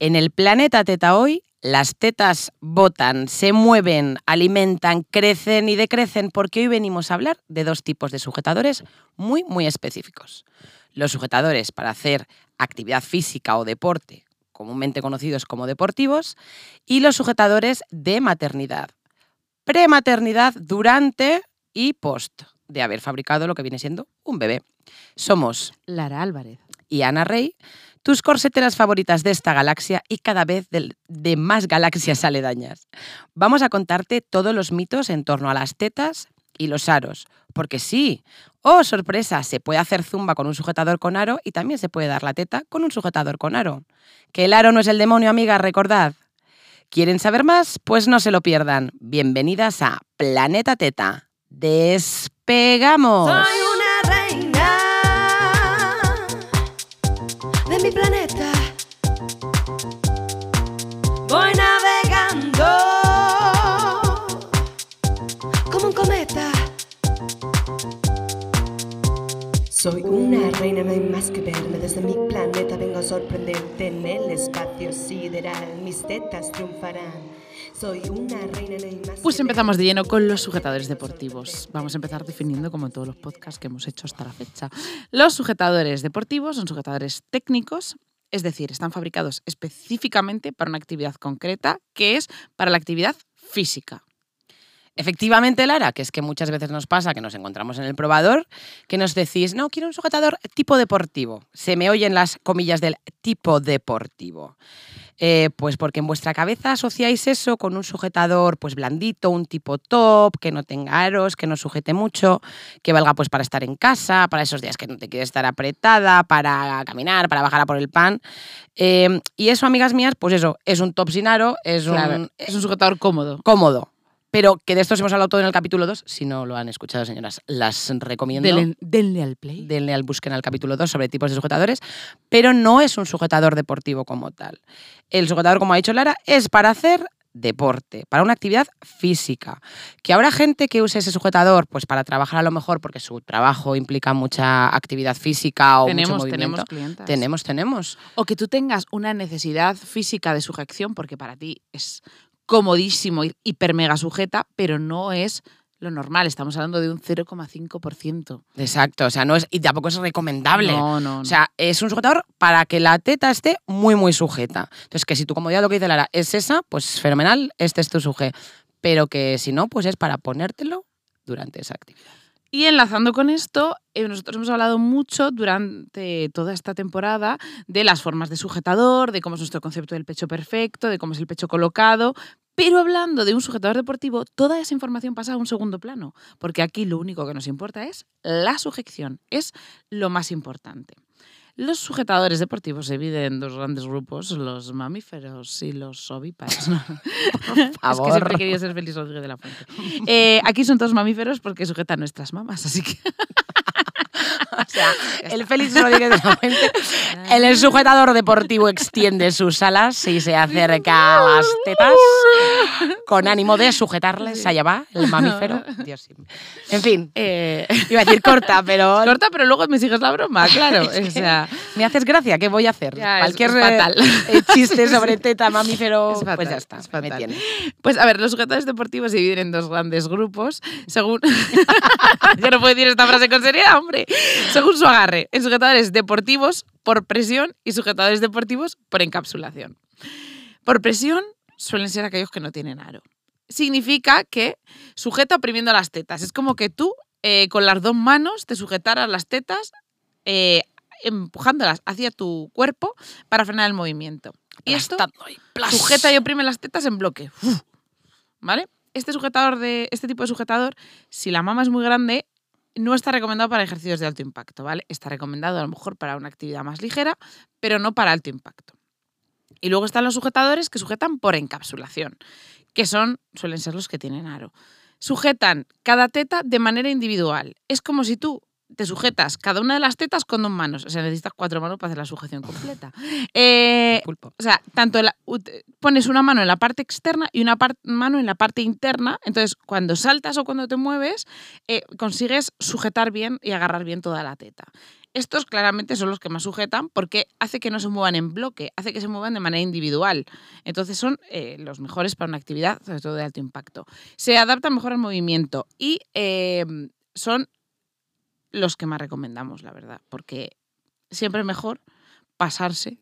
En el planeta teta hoy, las tetas botan, se mueven, alimentan, crecen y decrecen porque hoy venimos a hablar de dos tipos de sujetadores muy, muy específicos. Los sujetadores para hacer actividad física o deporte, comúnmente conocidos como deportivos, y los sujetadores de maternidad. Prematernidad, durante y post de haber fabricado lo que viene siendo un bebé. Somos Lara Álvarez. y Ana Rey, tus corseteras favoritas de esta galaxia y cada vez de, más galaxias aledañas. Vamos a contarte todos los mitos en torno a las tetas y los aros. Porque sí, oh sorpresa, se puede hacer zumba con un sujetador con aro y también se puede dar la teta con un sujetador con aro. Que el aro no es el demonio, amigas, recordad. ¿Quieren saber más? Pues no se lo pierdan. Bienvenidas a Planeta Teta. ¡Despegamos! Soy una reina mi planeta. Voy navegando como un cometa. Soy una reina, no hay más que verme desde mi planeta. Vengo a sorprenderte en el espacio sideral. Mis tetas triunfarán. Soy una reina, más Pues empezamos de lleno con los sujetadores deportivos. Vamos a empezar definiendo, como en todos los podcasts que hemos hecho hasta la fecha. Los sujetadores deportivos son sujetadores técnicos, es decir, están fabricados específicamente para una actividad concreta, que es para la actividad física. Efectivamente, Lara, que es que muchas veces nos pasa que nos encontramos en el probador, que nos decís, no, quiero un sujetador tipo deportivo. Se me oyen las comillas del tipo deportivo. Eh, pues porque en vuestra cabeza asociáis eso con un sujetador pues blandito, un tipo top, que no tenga aros, que no sujete mucho, que valga pues para estar en casa, para esos días que no te quieres estar apretada, para caminar, para bajar a por el pan. Eh, y eso, amigas mías, pues eso, es un top sin aro, es Claro, un, es un sujetador cómodo. cómodo. Pero que de estos hemos hablado todo en el capítulo 2. Si no lo han escuchado, señoras, las recomiendo. Denle, denle al play. Denle al busquen al capítulo 2 sobre tipos de sujetadores, pero no es un sujetador deportivo como tal. El sujetador, como ha dicho Lara, es para hacer deporte, para una actividad física. Que habrá gente que use ese sujetador pues para trabajar a lo mejor porque su trabajo implica mucha actividad física o tenemos, mucho movimiento. tenemos clientes. tenemos, tenemos. O que tú tengas una necesidad física de sujeción, porque para ti es comodísimo, y hiper mega sujeta, pero no es lo normal. Estamos hablando de un 0,5%. Exacto, o sea, no es y tampoco es recomendable. No, no, no. O sea, es un sujetador para que la teta esté muy, muy sujeta. Entonces, que si tu comodidad, lo que dice Lara, es esa, pues fenomenal, este es tu suje. Pero que si no, pues es para ponértelo durante esa actividad. Y enlazando con esto, eh, nosotros hemos hablado mucho durante toda esta temporada de las formas de sujetador, de cómo es nuestro concepto del pecho perfecto, de cómo es el pecho colocado. Pero hablando de un sujetador deportivo, toda esa información pasa a un segundo plano, porque aquí lo único que nos importa es la sujeción, es lo más importante. Los sujetadores deportivos se dividen en dos grandes grupos, los mamíferos y los ovíparos. ¿no? Es que favor. siempre he querido ser Rodríguez de la Fuente. Eh, aquí son todos mamíferos porque sujetan nuestras mamas, así que... O sea, el Félix Rodríguez de la Fuente, en el sujetador deportivo extiende sus alas y se acerca a las tetas con ánimo de sujetarles. Allá va el mamífero. Dios sí. En fin, Eh, iba a decir corta, pero corta, pero luego me sigues la broma, claro. O sea, me haces gracia. ¿Qué voy a hacer? Ya, Cualquier es eh, fatal. chiste sobre teta, mamífero, fatal, pues ya está. es me tiene. pues a ver, los sujetadores deportivos se dividen en dos grandes grupos, según... Yo no puedo decir esta frase con seriedad, hombre. Según su agarre, en sujetadores deportivos por presión y sujetadores deportivos por encapsulación. Por presión suelen ser aquellos que no tienen aro. Significa que sujeta oprimiendo las tetas. Es como que tú eh, con las dos manos te sujetaras las tetas eh, empujándolas hacia tu cuerpo para frenar el movimiento. Y esto sujeta y oprime las tetas en bloque. Uf. ¿Vale? Este sujetador de este tipo de sujetador, si la mama es muy grande, no está recomendado para ejercicios de alto impacto, ¿vale? Está recomendado a lo mejor para una actividad más ligera, pero no para alto impacto. Y luego están los sujetadores que sujetan por encapsulación, que son suelen ser los que tienen aro. Sujetan cada teta de manera individual. Es como si tú te sujetas cada una de las tetas con dos manos. O sea, necesitas cuatro manos para hacer la sujeción completa. Eh, Pulpo. o sea, tanto la- pones una mano en la parte externa y una mano en la parte interna. Entonces, cuando saltas o cuando te mueves, eh, consigues sujetar bien y agarrar bien toda la teta. estos claramente son los que más sujetan porque hace que no se muevan en bloque, hace que se muevan de manera individual. Entonces son eh, los mejores para una actividad, sobre todo de alto impacto. Se adaptan mejor al movimiento y eh, son los que más recomendamos, la verdad, porque siempre es mejor pasarse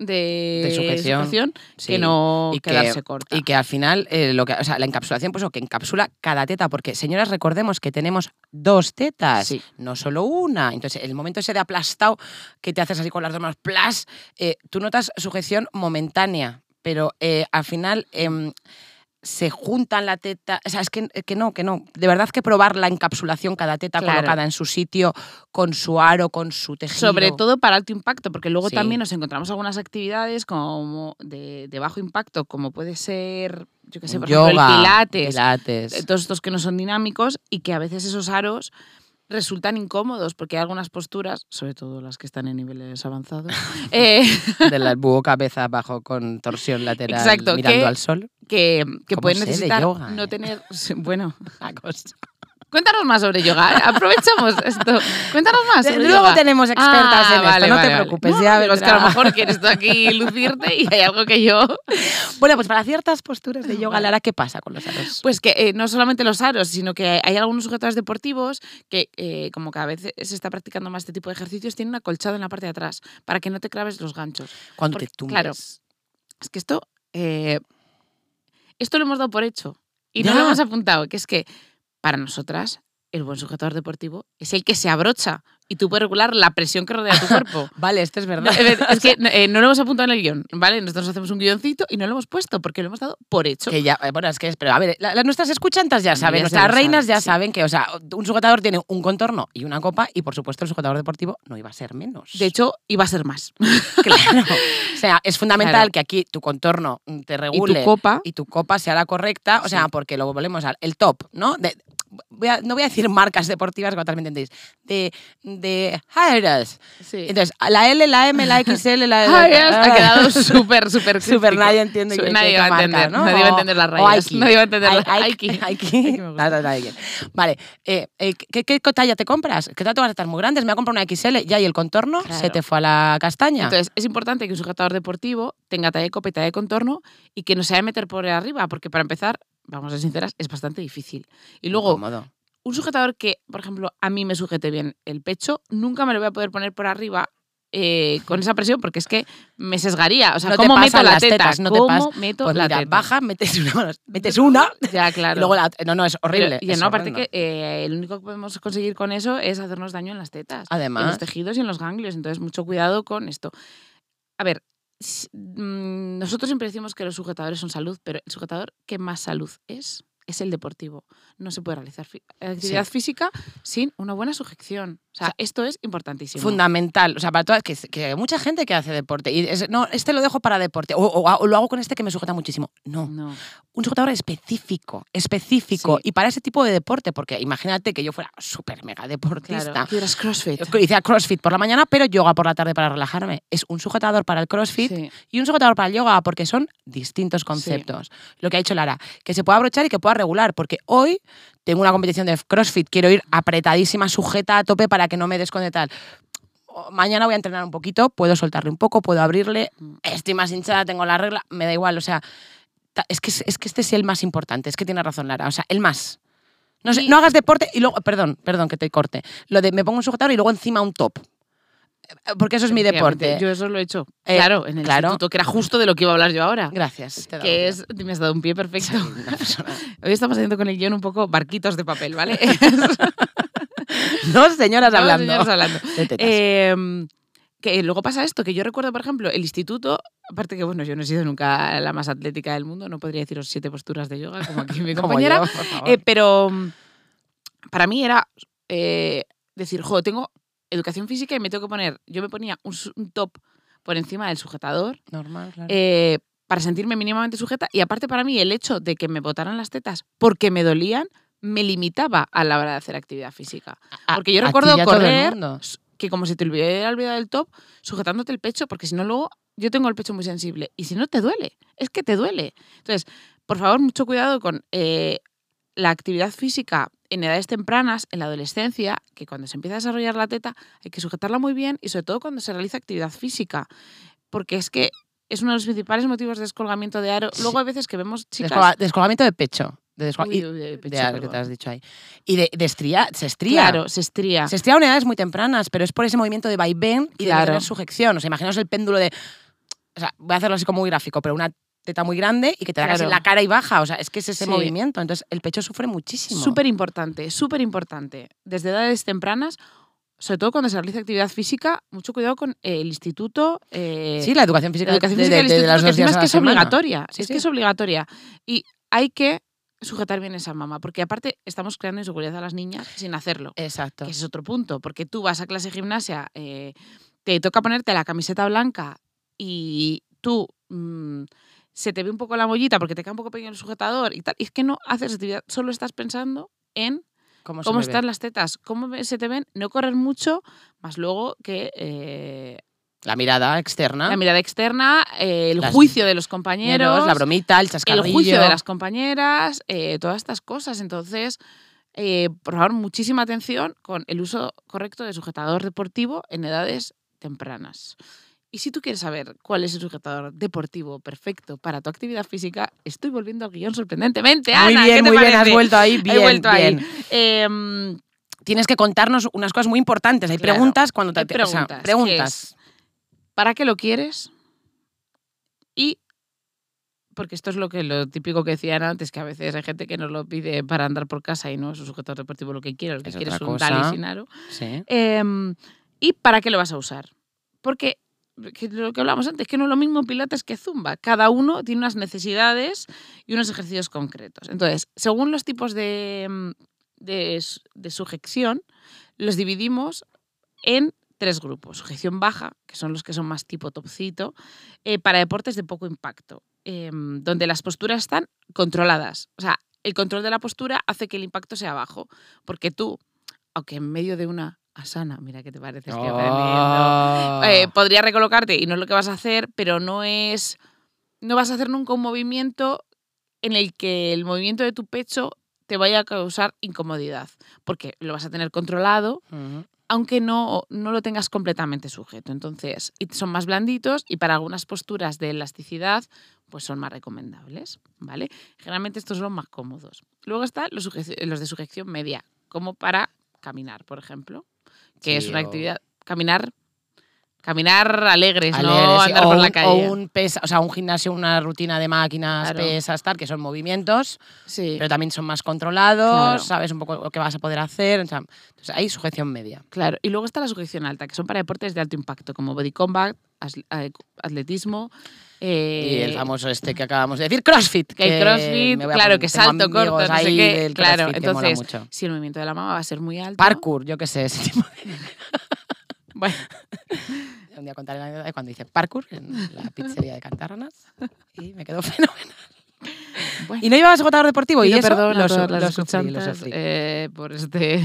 de, De sujeción, Sí. que no Y que- quedarse corta. Y que al final, eh, lo que, o sea, la encapsulación, pues o que encapsula cada teta, porque señoras, recordemos que tenemos dos tetas, Sí. no solo una. Entonces, el momento ese de aplastado que te haces así con las dos manos, plas, eh, tú notas sujeción momentánea, pero eh, al final em, se juntan la teta. O sea, es que, que no, que no. De verdad que probar la encapsulación, cada teta Claro. colocada en su sitio, con su aro, con su tejido. Sobre todo para alto impacto, porque luego Sí. también nos encontramos algunas actividades como de, de bajo impacto, como puede ser, yo qué sé, por ejemplo, el pilates, pilates. eh, todos estos que no son dinámicos y que a veces esos aros resultan incómodos porque hay algunas posturas, sobre todo las que están en niveles avanzados, eh, de la búho cabeza abajo con torsión lateral Exacto, mirando que- al sol. que, que ¿Cómo pueden necesitar yoga, no eh? tener... Bueno, La cosa. Cuéntanos más sobre yoga. ¿eh? Aprovechamos esto. Cuéntanos más sobre Luego yoga. tenemos expertas Ah, en vale, esto, no vale, te preocupes. No, ya digo, es que a lo mejor quieres tú aquí lucirte y hay algo que yo Bueno, pues para ciertas posturas de yoga, Lara, ¿qué pasa con los aros? Pues que eh, no solamente los aros, sino que hay algunos sujetadores deportivos que, eh, como cada vez se está practicando más este tipo de ejercicios, tienen un acolchado en la parte de atrás para que no te claves los ganchos. Cuando porque, te tumbes. claro, Es que esto, eh, esto lo hemos dado por hecho y Ya. no lo hemos apuntado, que es que para nosotras el buen sujetador deportivo es el que se abrocha y tú puedes regular la presión que rodea tu cuerpo. Vale, esto es verdad. es es que eh, no lo hemos apuntado en el guion, ¿vale? Nosotros hacemos un guioncito y no lo hemos puesto porque lo hemos dado por hecho. Que ya, eh, bueno, es que es, pero a ver, la- las nuestras escuchantas ya saben, nuestras lo reinas ya sí. saben que, o sea, un sujetador tiene un contorno y una copa y, por supuesto, el sujetador deportivo no iba a ser menos. De hecho, iba a ser más. claro. O sea, es fundamental Claro. que aquí tu contorno te Y regule tu copa, y tu copa sea la correcta, o sea, Sí. porque luego volvemos al el top, ¿no? De, voy a- no voy a decir marcas deportivas, que también entendéis, de, de Hairas. sí. Entonces, la L, la M, la XL, la... Ay, ha quedado súper, súper Súper, nadie entiende Su- qué- nadie qué va a marca, entender, ¿no? nadie va a entender las rayas, nadie va a entender las- Aiki. Vale, eh, eh, ¿qué, qué talla te compras? ¿Qué talla vas a estar muy grandes? Me voy a comprar una XL, ya y el contorno Claro. se te fue a la castaña. Entonces, es importante que un sujetador deportivo tenga talla de copa y talla de contorno y que no se vaya a meter por arriba, porque para empezar, vamos a ser sinceras, es bastante difícil. Y luego, Incómodo. un sujetador que, por ejemplo, a mí me sujete bien el pecho, nunca me lo voy a poder poner por arriba eh, con esa presión porque es que me sesgaría. O sea, No te ¿cómo meto las teta? tetas, no te ¿Cómo pas- meto Pues la mira, teta? baja, metes una, metes una Ya, claro. y luego la... No, no, es horrible. Pero- y es no, aparte que eh, el único que podemos conseguir con eso es hacernos daño en las tetas. en Además, los tejidos y en los ganglios. Entonces, mucho cuidado con esto. A ver, nosotros siempre decimos que los sujetadores son salud, pero el sujetador que más salud es es el deportivo. No se puede realizar actividad física sin una buena sujeción. O sea, esto es importantísimo. fundamental. O sea, para todas, que, que hay mucha gente que hace deporte. Y es, no, este lo dejo para deporte. O, o- o lo hago con este que me sujeta muchísimo. No. No. Un sujetador específico, específico. Sí. Y para ese tipo de deporte, porque imagínate que yo fuera súper mega deportista. Claro. Quieras CrossFit. Hice CrossFit por la mañana, pero yoga por la tarde para relajarme. Es un sujetador para el CrossFit Sí. y un sujetador para el yoga, porque son distintos conceptos. Lo que ha dicho Lara, que se pueda abrochar y que pueda regular, porque hoy tengo una competición de CrossFit, quiero ir apretadísima, sujeta a tope para que no me desconde tal. Mañana voy a entrenar un poquito, puedo soltarle un poco, puedo abrirle, Mm. estoy más hinchada, tengo la regla, me da igual, o sea, es que, es que este es el más importante, es que tiene razón Lara, o sea, el más. No, sé, no hagas deporte y luego, perdón, perdón que te corte, lo de me pongo un sujetador y luego encima un top. Eh, Porque eso es mi deporte. Yo eso lo he hecho. Eh, claro, en el claro. instituto, que era justo de lo que iba a hablar yo ahora. Gracias. te Que es, me has dado un pie perfecto. Hoy estamos haciendo con el guion un poco barquitos de papel, ¿vale? Dos señoras Dos hablando. señoras hablando. Eh, que luego pasa esto, que yo recuerdo, por ejemplo, el instituto, aparte que, bueno, yo no he sido nunca la más atlética del mundo, no podría deciros siete posturas de yoga, como aquí mi compañera, yo, eh, pero mm, para mí era decir, jo, tengo educación física y me tengo que poner, yo me ponía un, top por encima del sujetador Normal, claro. eh, para sentirme mínimamente sujeta y aparte para mí el hecho de que me botaran las tetas porque me dolían me limitaba a la hora de hacer actividad física. A- Porque yo recuerdo correr que como si te hubiera olvidado del top, sujetándote el pecho, porque si no luego yo tengo el pecho muy sensible y si no te duele, es que te duele. Entonces, por favor, mucho cuidado con eh, la actividad física en edades tempranas, en la adolescencia, que cuando se empieza a desarrollar la teta, hay que sujetarla muy bien y sobre todo cuando se realiza actividad física. Porque es que es uno de los principales motivos de descolgamiento de aro. Luego hay veces que vemos chicas... Descolga- descolgamiento de pecho. De descol- Uy, de pecho, de algo que te has dicho ahí. Y de, de estría, se estría. Claro, se estría. Se estría a unidades muy tempranas, pero es por ese movimiento de vaivén y de Claro. tener sujeción. O sea, imaginaos el péndulo de. O sea, voy a hacerlo así como muy gráfico, pero una teta muy grande y que te da casi Claro. la cara y baja. O sea, es que es ese Sí. movimiento. Entonces, el pecho sufre muchísimo. Súper importante, súper importante. Desde edades tempranas, sobre todo cuando se realiza actividad física, mucho cuidado con el instituto. eh, Sí, la educación física. la educación de- física de- del de instituto, las que encima es que es obligatoria. Sí, es sí. que es obligatoria. Y hay que sujetar bien esa mama, porque aparte estamos creando inseguridad a las niñas sin hacerlo. Exacto. Que ese es otro punto, porque tú vas a clase de gimnasia, eh, te toca ponerte la camiseta blanca y tú mm, se te ve un poco la mollita porque te queda un poco pequeño el sujetador y tal. Y es que no haces actividad, solo estás pensando en ¿Cómo, están las tetas, cómo se te ven, no correr mucho, más luego que eh, La mirada externa. la mirada externa, eh, el Las- juicio de los compañeros, la bromita, el el chascarrillo. juicio de las compañeras, eh, todas estas cosas. Entonces, por favor, muchísima atención con el uso correcto de sujetador deportivo en edades tempranas. Y si tú quieres saber cuál es el sujetador deportivo perfecto para tu actividad física, estoy volviendo al guion sorprendentemente. Muy Ana, bien, ¿qué te muy bien. Has vuelto ahí. Bien, He vuelto ahí. bien. Em, Tienes que contarnos unas cosas muy importantes. Hay Claro, preguntas cuando te hay o sea, preguntas, preguntas. ¿Para qué lo quieres? Y porque esto es lo que lo típico que decían antes, que a veces hay gente que nos lo pide para andar por casa y no es un sujetador deportivo lo que quiere, lo que Es quiere es un cosa. Dali sin aro. Sí. Em, ¿Y para qué lo vas a usar? Porque lo que hablamos antes, que no es lo mismo pilates que zumba. Cada uno tiene unas necesidades y unos ejercicios concretos. Entonces, según los tipos de, s- de sujeción, los dividimos en tres grupos. Sujeción baja, que son los que son más tipo topcito, eh, para deportes de poco impacto, em, donde las posturas están controladas. O sea, el control de la postura hace que el impacto sea bajo, porque tú, aunque en medio de una asana, mira qué te parece, estoy aprendiendo, Oh. eh, podría recolocarte y no es lo que vas a hacer, pero no es. No vas a hacer nunca un movimiento en el que el movimiento de tu pecho te vaya a causar incomodidad, porque lo vas a tener controlado, aunque no, no lo tengas completamente sujeto. Entonces, y son más blanditos y para algunas posturas de elasticidad, pues son más recomendables, ¿vale? Generalmente estos son los más cómodos. Luego están los, los de sujeción media, como para caminar, por ejemplo, que es una o- actividad. Caminar. Caminar alegres, no Alegres, sí. andar o por un, la calle. O un, pesa, o sea, un gimnasio, una rutina de máquinas, Claro. pesas, tal, que son movimientos, sí, pero también son más controlados, Claro. sabes un poco lo que vas a poder hacer. o sea, entonces, hay sujeción media. claro. Y luego está la sujeción alta, que son para deportes de alto impacto, como body combat, as- eh, y eh, el famoso este que acabamos de decir, CrossFit. que claro, que salto corto, no sé qué. Claro, CrossFit que entonces, mucho. si el movimiento de la mama va a ser muy alto. Parkour, yo qué sé, ese tipo de... Bueno, Un día contaré la anécdota de cuando hice parkour en la pizzería de Cantarranas y me quedó fenomenal. bueno. ¿Y no llevabas agotador deportivo? y eso perdón a lo, su- todas las lo sufrí, lo escuchantas, sufrí. eh, por este...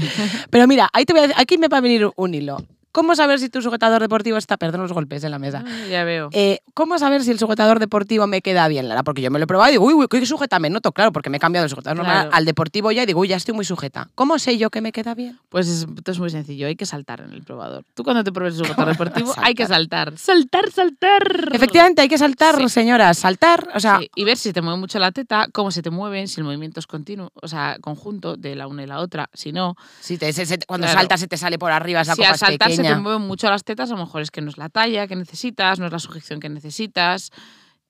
Pero mira, ahí te voy a decir, aquí me va a venir un hilo. ¿Cómo saber si tu sujetador deportivo está, perdón los golpes en la mesa? Ah, ya veo. Eh, ¿Cómo saber si el sujetador deportivo me queda bien, Lara? Porque yo me lo he probado y digo, uy, uy, qué sujeta me noto, claro, porque me he cambiado el sujetador normal al deportivo ya y digo, uy, ya estoy muy sujeta. ¿Cómo sé yo que me queda bien? Pues es- esto es muy sencillo, hay que saltar en el probador. Tú cuando te pruebes el sujetador deportivo hay que saltar. Saltar, saltar. Efectivamente, hay que saltar, Sí. señoras, saltar. O sea, Sí, y ver si te mueve mucho la teta, cómo se te mueven, si el movimiento es continuo, o sea, conjunto de la una y la otra. Si no, si te- se- se- cuando Claro. saltas se te sale por arriba esa si copa se te mueven mucho las tetas, a lo mejor es que no es la talla que necesitas, no es la sujeción que necesitas.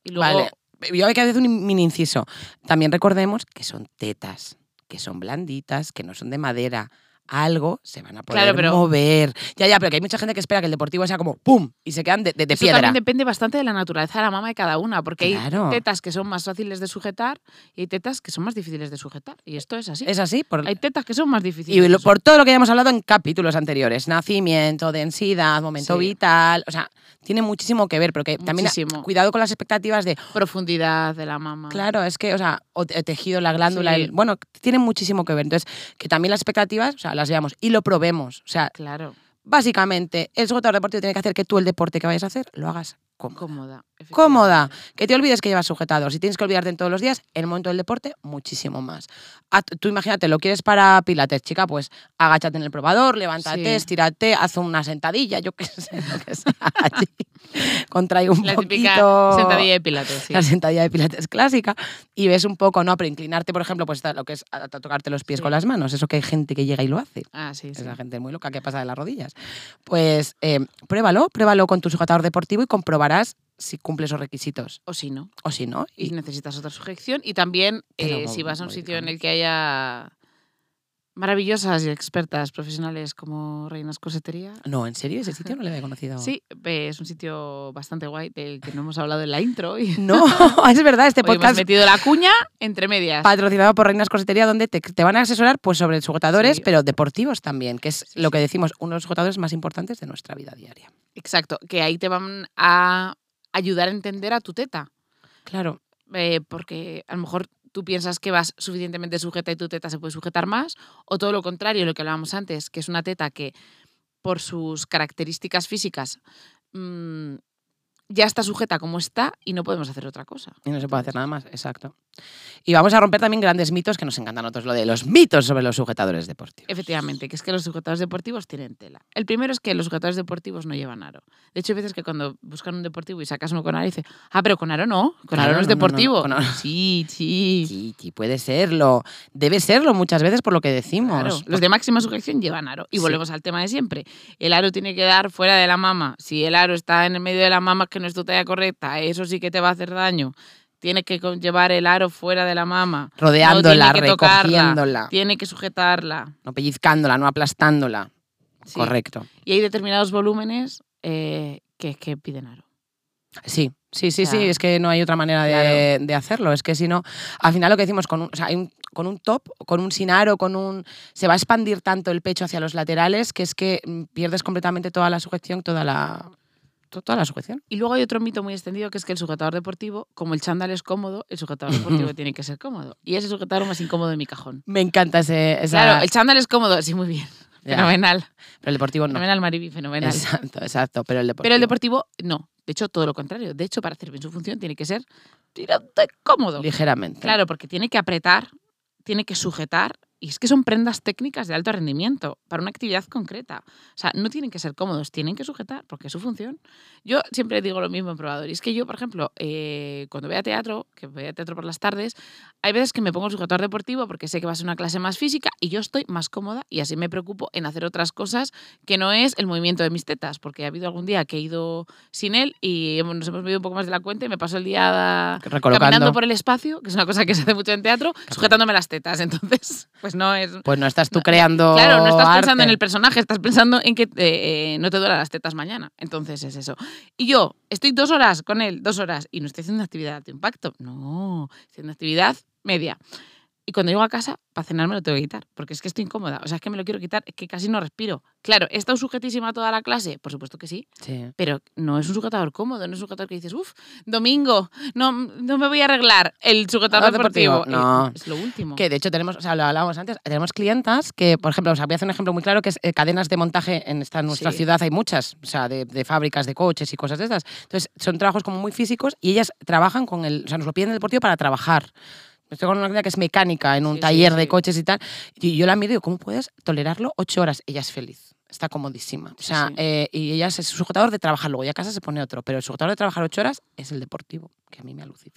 Y luego, Vale. Yo hay que hacer un mini inciso. También recordemos que son tetas, que son blanditas, que no son de madera. Algo se van a poder Claro, pero- mover. Ya, ya, pero que hay mucha gente que espera que el deportivo sea como ¡pum! y se quedan de, de- de eso piedra. también depende bastante de la naturaleza de la mama de cada una, porque Claro. hay tetas que son más fáciles de sujetar y hay tetas que son más difíciles de sujetar. Y esto es así. Es así. Por, Hay tetas que son más difíciles. y lo- por todo lo que ya hemos hablado en capítulos anteriores. Nacimiento, densidad, momento Sí. vital. O sea, tiene muchísimo que ver, pero que también Muchísimo. cuidado con las expectativas de Profundidad de la mama. Claro, es que, o sea, o te- tejido, la glándula, Sí. el- bueno, tiene muchísimo que ver. Entonces, que también las expectativas, o sea, las veamos y lo probemos. O sea, Claro. básicamente, el sujetador deportivo tiene que hacer que tú el deporte que vayas a hacer lo hagas cómoda. Cómoda. Que te olvides que llevas sujetador. Si tienes que olvidarte en todos los días, en el momento del deporte, muchísimo más. T- Tú imagínate, lo quieres para pilates, chica, pues agáchate en el probador, levántate, Sí. estírate, haz una sentadilla, yo qué sé, lo que sea. Contrae un La poquito. típica sentadilla de pilates, sí. La sentadilla de pilates clásica y ves un poco, ¿no? Pero inclinarte, por ejemplo, pues lo que es a, a tocarte los pies Sí. con las manos. Eso que hay gente que llega y lo hace. Ah, sí, sí. Es la gente muy loca que pasa de las rodillas. Pues eh, pruébalo, pruébalo con tu sujetador deportivo y comprobarás si cumple esos requisitos O si no. o si no. Y Y necesitas otra sujeción. Y también, eh, si vas a un sitio en el que haya maravillosas y expertas profesionales como Reinas Cosetería. no, en serio, ese sitio no le había conocido. Sí, es un sitio bastante guay del que no hemos hablado en la intro. Y No, es verdad, este hoy hemos podcast metido la cuña entre medias. patrocinado por Reinas Cosetería, donde te, te van a asesorar pues, sobre sujetadores, Sí. pero deportivos también, que es Sí, lo que decimos, uno de los sujetadores más importantes de nuestra vida diaria. Exacto, que ahí te van a ayudar a entender a tu teta. Claro. eh, porque a lo mejor tú piensas que vas suficientemente sujeta y tu teta se puede sujetar más, o todo lo contrario, lo que hablábamos antes, que es una teta que por sus características físicas mm, ya está sujeta como está y no podemos hacer otra cosa. Y no se puede hacer nada más, exacto. Y vamos a romper también grandes mitos que nos encantan a nosotros, lo de los mitos sobre los sujetadores deportivos. Efectivamente, que es que los sujetadores deportivos tienen tela. El primero es que los sujetadores deportivos no llevan aro. De hecho, hay veces que cuando buscan un deportivo y sacas uno con aro, dice, ah, pero con aro no, con aro no es no, no, no, deportivo. con aro- Sí, sí. Sí, sí, puede serlo. Debe serlo muchas veces por lo que decimos. Claro, los de máxima sujeción llevan aro. Y Sí. volvemos al tema de siempre. El aro tiene que dar fuera de la mama. Si el aro está en el medio de la mama, que no es tu talla correcta, eso sí que te va a hacer daño. Tiene que llevar el aro fuera de la mama. Rodeándola, no tiene que tocarla, recogiéndola. Tiene que sujetarla. No pellizcándola, no aplastándola. Sí. Correcto. Y hay determinados volúmenes eh, que, que piden aro. Sí, sí, sí, O sea, sí. Es que no hay otra manera de, de hacerlo. Es que si no, al final lo que decimos con un, o sea, hay un- con un top, con un sin aro, con un. Se va a expandir tanto el pecho hacia los laterales que es que mm, pierdes completamente toda la sujeción, toda la. To- Toda la sujeción. Y luego hay otro mito muy extendido que es que el sujetador deportivo, como el chándal es cómodo, el sujetador deportivo tiene que ser cómodo. Y es el sujetador más incómodo de mi cajón. Me encanta ese. Esa, Claro, el chándal es cómodo, sí, muy bien. Ya. Fenomenal. Pero el deportivo no. Fenomenal, Mariby, fenomenal. Exacto, exacto. Pero el deportivo. Pero el deportivo, no. De hecho, todo lo contrario. De hecho, para hacer bien su función, tiene que ser tirante cómodo. Ligeramente. Claro, porque tiene que apretar, tiene que sujetar. Y es que son prendas técnicas de alto rendimiento para una actividad concreta. O sea, no tienen que ser cómodos, tienen que sujetar, porque es su función. Yo siempre digo lo mismo en probador. Y es que yo, por ejemplo, eh, cuando voy a teatro, que voy a teatro por las tardes, hay veces que me pongo el sujetador deportivo porque sé que va a ser una clase más física y yo estoy más cómoda y así me preocupo en hacer otras cosas que no es el movimiento de mis tetas, porque ha habido algún día que he ido sin él y nos hemos movido un poco más de la cuenta y me paso el día caminando por el espacio, que es una cosa que se hace mucho en teatro, sujetándome las tetas. Entonces, pues no es... Pues no estás tú creando. Claro, no estás pensando en el personaje, estás pensando en que eh, eh, no te duelen las tetas mañana. Entonces es eso. Y yo estoy dos horas con él, dos horas, y no estoy haciendo actividad de alto impacto. No, estoy haciendo actividad media. Y cuando llego a casa, para cenar me lo tengo que quitar, porque es que estoy incómoda. O sea, es que me lo quiero quitar, es que casi no respiro. Claro, ¿he estado sujetísima toda la clase? Por supuesto que sí, Sí. pero no es un sujetador cómodo, no es un sujetador que dices, uff, domingo, no, no me voy a arreglar. El sujetador Ah, deportivo, deportivo, no. eh, es lo último. Que de hecho tenemos, o sea, lo hablábamos antes, tenemos clientas que, por ejemplo, o sea, voy a hacer un ejemplo muy claro, que es eh, cadenas de montaje en esta en nuestra Sí. ciudad, hay muchas, o sea, de, de fábricas de coches y cosas de estas. Entonces, son trabajos como muy físicos y ellas trabajan con el, o sea, nos lo piden en el deportivo para trabajar. Estoy con una clienta que es mecánica en un Sí, sí, taller de sí. coches y tal. Y yo la miro y digo, ¿cómo puedes tolerarlo ocho horas? Ella es feliz. Está comodísima. O sea, eh, y ella es su sujetador de trabajar, luego ya a casa se pone otro. Pero el sujetador de trabajar ocho horas es el deportivo, que a mí me alucina,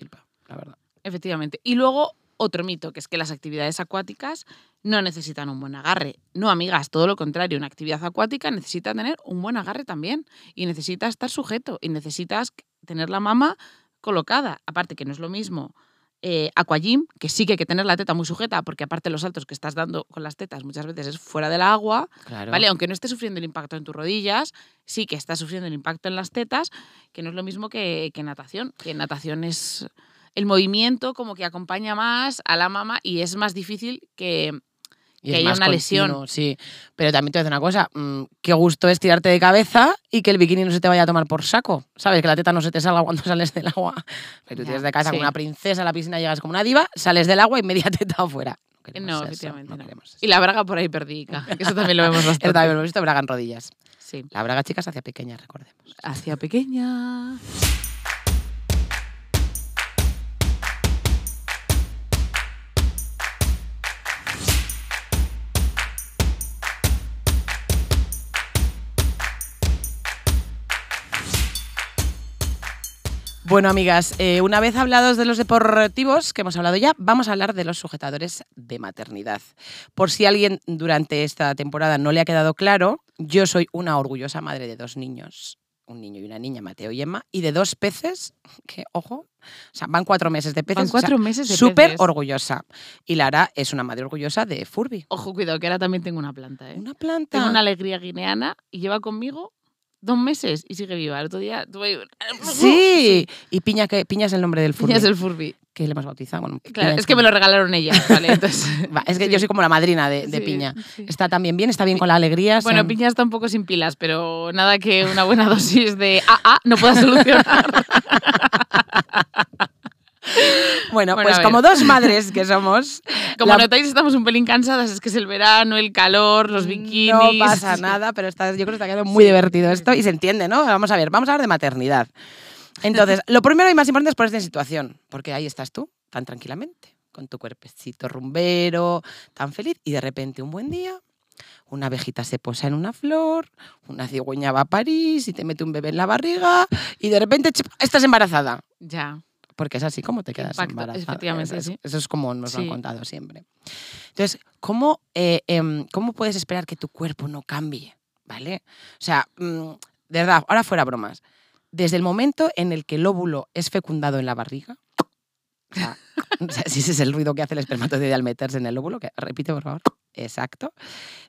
la verdad. Efectivamente. Y luego otro mito, que es que las actividades acuáticas no necesitan un buen agarre. No, amigas, todo lo contrario. Una actividad acuática necesita tener un buen agarre también. Y necesita estar sujeto. Y necesitas tener la mama colocada. Aparte que no es lo mismo eh, aquagym, que sí que hay que tener la teta muy sujeta, porque aparte los saltos que estás dando con las tetas muchas veces es fuera del agua, Claro. ¿vale? Aunque no estés sufriendo el impacto en tus rodillas, sí que estás sufriendo el impacto en las tetas, que no es lo mismo que, que natación, que natación es el movimiento como que acompaña más a la mama y es más difícil que... Y que haya una lesión. continuo, Sí, pero también te voy a decir una cosa, mm, qué gusto es tirarte de cabeza y que el bikini no se te vaya a tomar por saco, ¿sabes? Que la teta no se te salga cuando sales del agua. Pero tú tiras de cabeza sí. como una princesa a la piscina, llegas como una diva, sales del agua y media teta afuera. No, No, efectivamente. no no. Y la braga por ahí perdica, que eso también lo vemos Eso bastante. también lo hemos visto, braga en rodillas. Sí. La braga, chicas, hacia pequeña, recordemos. Hacia pequeña. Bueno, amigas, eh, una vez hablados de los deportivos, que hemos hablado ya, vamos a hablar de los sujetadores de maternidad. Por si alguien durante esta temporada no le ha quedado claro, yo soy una orgullosa madre de dos niños, un niño y una niña, Mateo y Emma, y de dos peces, que, ojo, o sea, van cuatro meses de peces. Van o sea, cuatro meses de Súper orgullosa. Y Lara es una madre orgullosa de Furby. Ojo, cuidado, que ahora también tengo una planta, ¿eh? Una planta. Tengo una alegría guineana y lleva conmigo dos meses y sigue viva. El otro día tuve... Sí. Y Piña, que Piña es el nombre del Furby. Piña es el Furby. Que le hemos bautizado. Bueno, Claro, es que me lo regalaron ellas, ¿vale? Entonces, Va, es que yo soy como la madrina de, de Sí, Piña. sí. Está también bien, está bien con la alegría. Bueno, Piña está un poco sin pilas, pero nada que una buena dosis de AA no pueda solucionar. Bueno, Bueno, pues como dos madres que somos, Como La- notáis, estamos un pelín cansadas. Es que es el verano, el calor, los bikinis. no pasa nada, pero está, yo creo que está quedando muy divertido esto y se entiende, ¿no? Vamos a ver, vamos a hablar de maternidad. Entonces, lo primero y más importante es ponerte en situación, porque ahí estás tú, tan tranquilamente, con tu cuerpecito rumbero, tan feliz, y de repente un buen día, una abejita se posa en una flor, una cigüeña va a París y te mete un bebé en la barriga, y de repente ¡chip! estás embarazada. Ya. Porque es así como te quedas Impacto, embarazada. efectivamente, eso, es, sí. eso es como nos lo han contado siempre. Entonces, ¿cómo, eh, em, ¿cómo puedes esperar que tu cuerpo no cambie? ¿Vale? O sea, mm, de verdad, ahora fuera bromas. Desde el momento en el que el óvulo es fecundado en la barriga, o sea, o sea, si ese es el ruido que hace el espermatozoide al meterse en el óvulo, que repite por favor, exacto,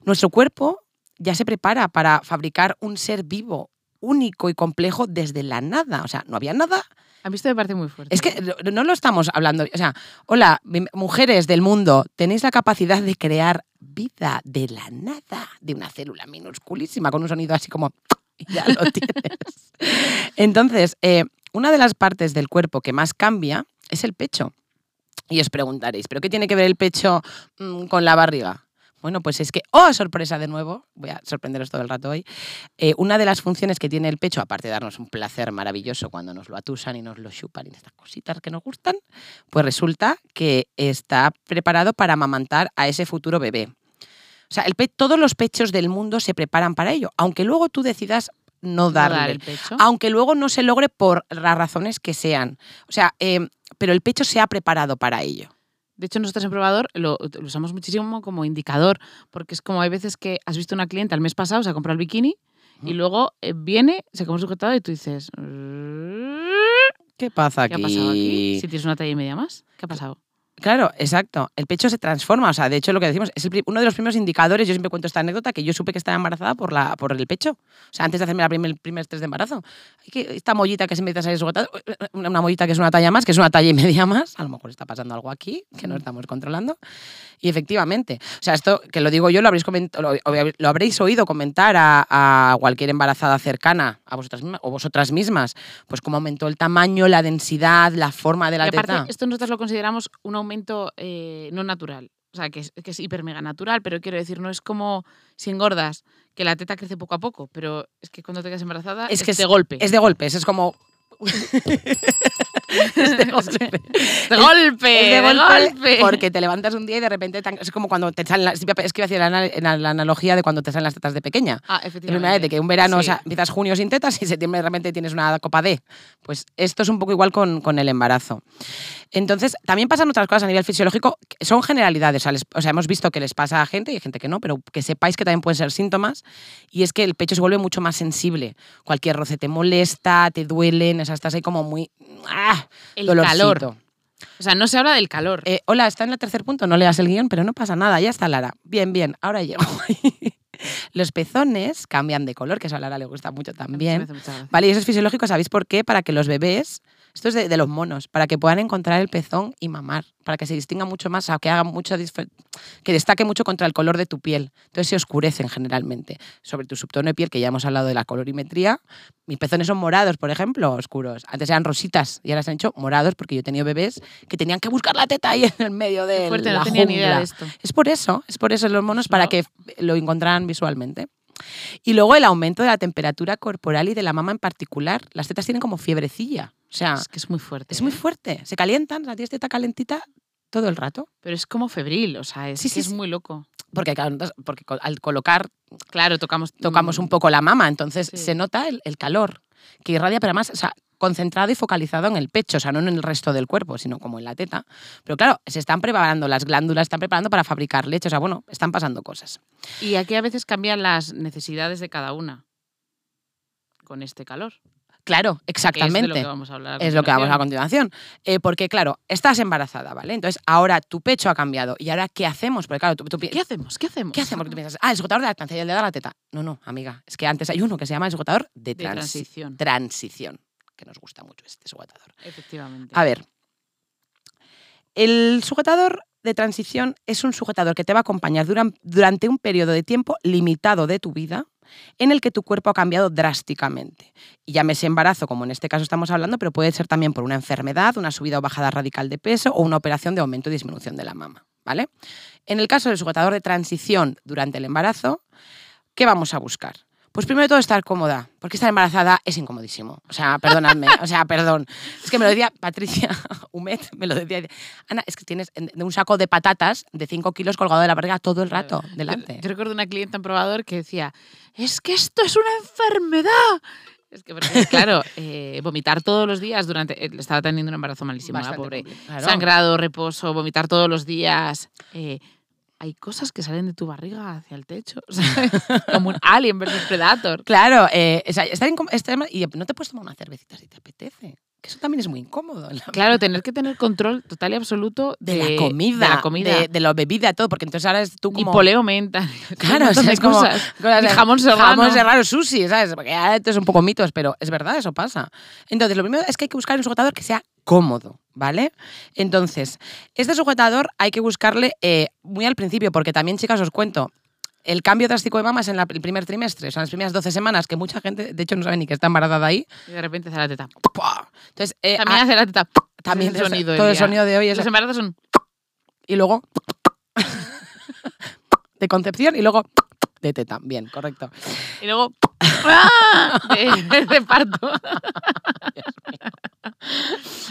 nuestro cuerpo ya se prepara para fabricar un ser vivo, único y complejo desde la nada. O sea, no había nada, A mí esto me muy fuerte. es que no- lo estamos hablando. O sea, hola, mujeres del mundo, tenéis la capacidad de crear vida de la nada, de una célula minusculísima, con un sonido así como. Ya lo tienes. Entonces, eh, una de las partes del cuerpo que más cambia es el pecho. Y os preguntaréis, ¿pero qué tiene que ver el pecho mm, con la barriga? Bueno, pues es que, oh, sorpresa de nuevo, voy a sorprenderos todo el rato hoy, eh, una de las funciones que tiene el pecho, aparte de darnos un placer maravilloso cuando nos lo atusan y nos lo chupan y estas cositas que nos gustan, pues resulta que está preparado para amamantar a ese futuro bebé. O sea, el pe- todos los pechos del mundo se preparan para ello, aunque luego tú decidas no No darle. dar el pecho. Aunque luego no se logre por las razones que sean. O sea, eh, pero el pecho se ha preparado para ello. De hecho, nosotros en Probador lo, lo usamos muchísimo como indicador, porque es como hay veces que has visto una clienta el mes pasado, se ha comprado el bikini, y luego eh, viene, se come sujetado y tú dices, ¿Qué pasa ¿qué aquí? ha pasado aquí? Si tienes una talla y media más, ¿qué ha pasado? Claro, exacto. El pecho se transforma. O sea, de hecho, lo que decimos es el uno de los primeros indicadores. Yo siempre cuento esta anécdota que yo supe que estaba embarazada por, la, por el pecho. O sea, antes de hacerme la primer, el primer test de embarazo. Que esta mollita que se empieza a salir sujetada, una, mollita que es una talla más, que es una talla y media más. A lo mejor está pasando algo aquí que no estamos controlando. Y efectivamente, o sea, esto que lo digo yo, lo habréis, lo, lo habréis oído comentar a, a cualquier embarazada cercana a vosotras mismas, o vosotras mismas. Pues cómo aumentó el tamaño, la densidad, la forma de la y aparte, teta. esto nosotros lo consideramos un aumento eh, no natural. O sea, que es, que es hiper mega natural, pero quiero decir, no es como si engordas, que la teta crece poco a poco, pero es que cuando te quedas embarazada Es es, que de golpe. Es de golpes, es como. es de golpe. de golpe, Es de de golpe, golpe. porque te levantas un día y de repente tan- es como cuando te salen las, es que iba a decir la, la analogía de cuando te salen las tetas de pequeña. Ah, efectivamente. vez de que un verano o Sí. sea, empiezas junio sin tetas y septiembre de repente tienes una copa D. Pues esto es un poco igual con, con el embarazo. Entonces, también pasan otras cosas a nivel fisiológico, que son generalidades. O sea, les- o sea, hemos visto que les pasa a gente y hay gente que no, pero que sepáis que también pueden ser síntomas. Y es que el pecho se vuelve mucho más sensible. Cualquier roce te molesta, te duelen, o sea, estás ahí como muy. ¡ah! el dolorcito. calor. O sea, no se habla del calor. Eh, hola, está en el tercer punto, no leas el guion, pero no pasa nada, ya está Lara. Bien, bien, ahora llego. Los pezones cambian de color, que eso a Lara le gusta mucho también. Vale, y eso es fisiológico, ¿sabéis por qué? Para que los bebés, esto es de, de los monos, para que puedan encontrar el pezón y mamar, para que se distinga mucho más, o que haga mucho que destaque mucho contra el color de tu piel. Entonces se oscurecen generalmente. Sobre tu subtono de piel, que ya hemos hablado de la colorimetría, mis pezones son morados, por ejemplo, oscuros. Antes eran rositas y ahora se han hecho morados porque yo he tenido bebés que tenían que buscar la teta ahí en el medio de fuerte, la no tenía ni idea jungla. de esto. Es por eso, es por eso los monos, para que lo encontraran visualmente. Y luego el aumento de la temperatura corporal y de la mama en particular. Las tetas tienen como fiebrecilla. O sea, Es que es muy fuerte. es muy ¿eh? fuerte. Se calientan, la tienes teta calentita todo el rato. Pero es como febril, o sea, es, Sí, que sí, es sí. muy loco. Porque, porque al colocar Claro, tocamos. tocamos mm, un poco la mama, entonces se nota el, el calor que irradia, pero además, o sea, concentrado y focalizado en el pecho, o sea, no en el resto del cuerpo, sino como en la teta. Pero claro, se están preparando, las glándulas están preparando para fabricar leche, o sea, bueno, están pasando cosas. Y aquí a veces cambian las necesidades de cada una con este calor. Claro, que Es de exactamente. lo que vamos a hablar. Es lo que vamos a continuación. Eh, porque, claro, estás embarazada, ¿vale? Entonces, ahora tu pecho ha cambiado. ¿Y ahora qué hacemos? Porque, claro, tú, tú ¿Qué hacemos? ¿Qué hacemos? ¿Qué hacemos? Porque tú piensas, ah, el sujetador de lactancia y el de la teta. No, no, amiga. Es que antes hay uno que se llama el sujetador de, De transi- transición. transición. Que nos gusta mucho este sujetador. Efectivamente. A ver. El sujetador de transición es un sujetador que te va a acompañar duran- durante un periodo de tiempo limitado de tu vida en el que tu cuerpo ha cambiado drásticamente. Y llámese embarazo, como en este caso estamos hablando, pero puede ser también por una enfermedad, una subida o bajada radical de peso o una operación de aumento y disminución de la mama. ¿vale? En el caso del sujetador de transición durante el embarazo, ¿qué vamos a buscar? Pues primero de todo estar cómoda, porque estar embarazada es incomodísimo. O sea, perdonadme, o sea, perdón. Es que me lo decía Patricia Humet, me lo decía. Ana, es que tienes un saco de patatas de 5 kilos colgado de la barriga todo el rato delante. Yo, yo recuerdo una clienta en probador que decía, es que esto es una enfermedad. Es que, porque, claro, eh, vomitar todos los días durante... eh, estaba teniendo un embarazo malísimo, la pobre. Sangrado, reposo, vomitar todos los días. Eh, hay cosas que salen de tu barriga hacia el techo. ¿sabes? Como un alien versus predator. Claro, eh, o sea, estar estar- y no te puedes tomar una cervecita si te apetece. Que eso también es muy incómodo. la Claro, tener que tener control total y absoluto de, de, la comida, De la comida. de, de la bebida, todo, porque entonces ahora es tú como... poleo menta. Claro, o sea, es como cosas. jamón serrano. Jamón serrano, sushi, ¿sabes? Porque ya esto es un poco mitos, pero es verdad, eso pasa. Entonces, lo primero es que hay que buscar un sujetador que sea cómodo, ¿vale? Entonces, este sujetador hay que buscarle eh, muy al principio, porque también, chicas, os cuento, el cambio drástico de mama es en la- el primer trimestre, o sea, en las primeras 12 semanas, que mucha gente, de hecho, no sabe ni que está embarazada ahí. Y de repente hace la teta. Entonces, eh, También ah, hace la teta. también el sonido todo el sonido de hoy es Los embarazos son... y luego de concepción y luego de teta. Bien, correcto. Y luego... De, de parto.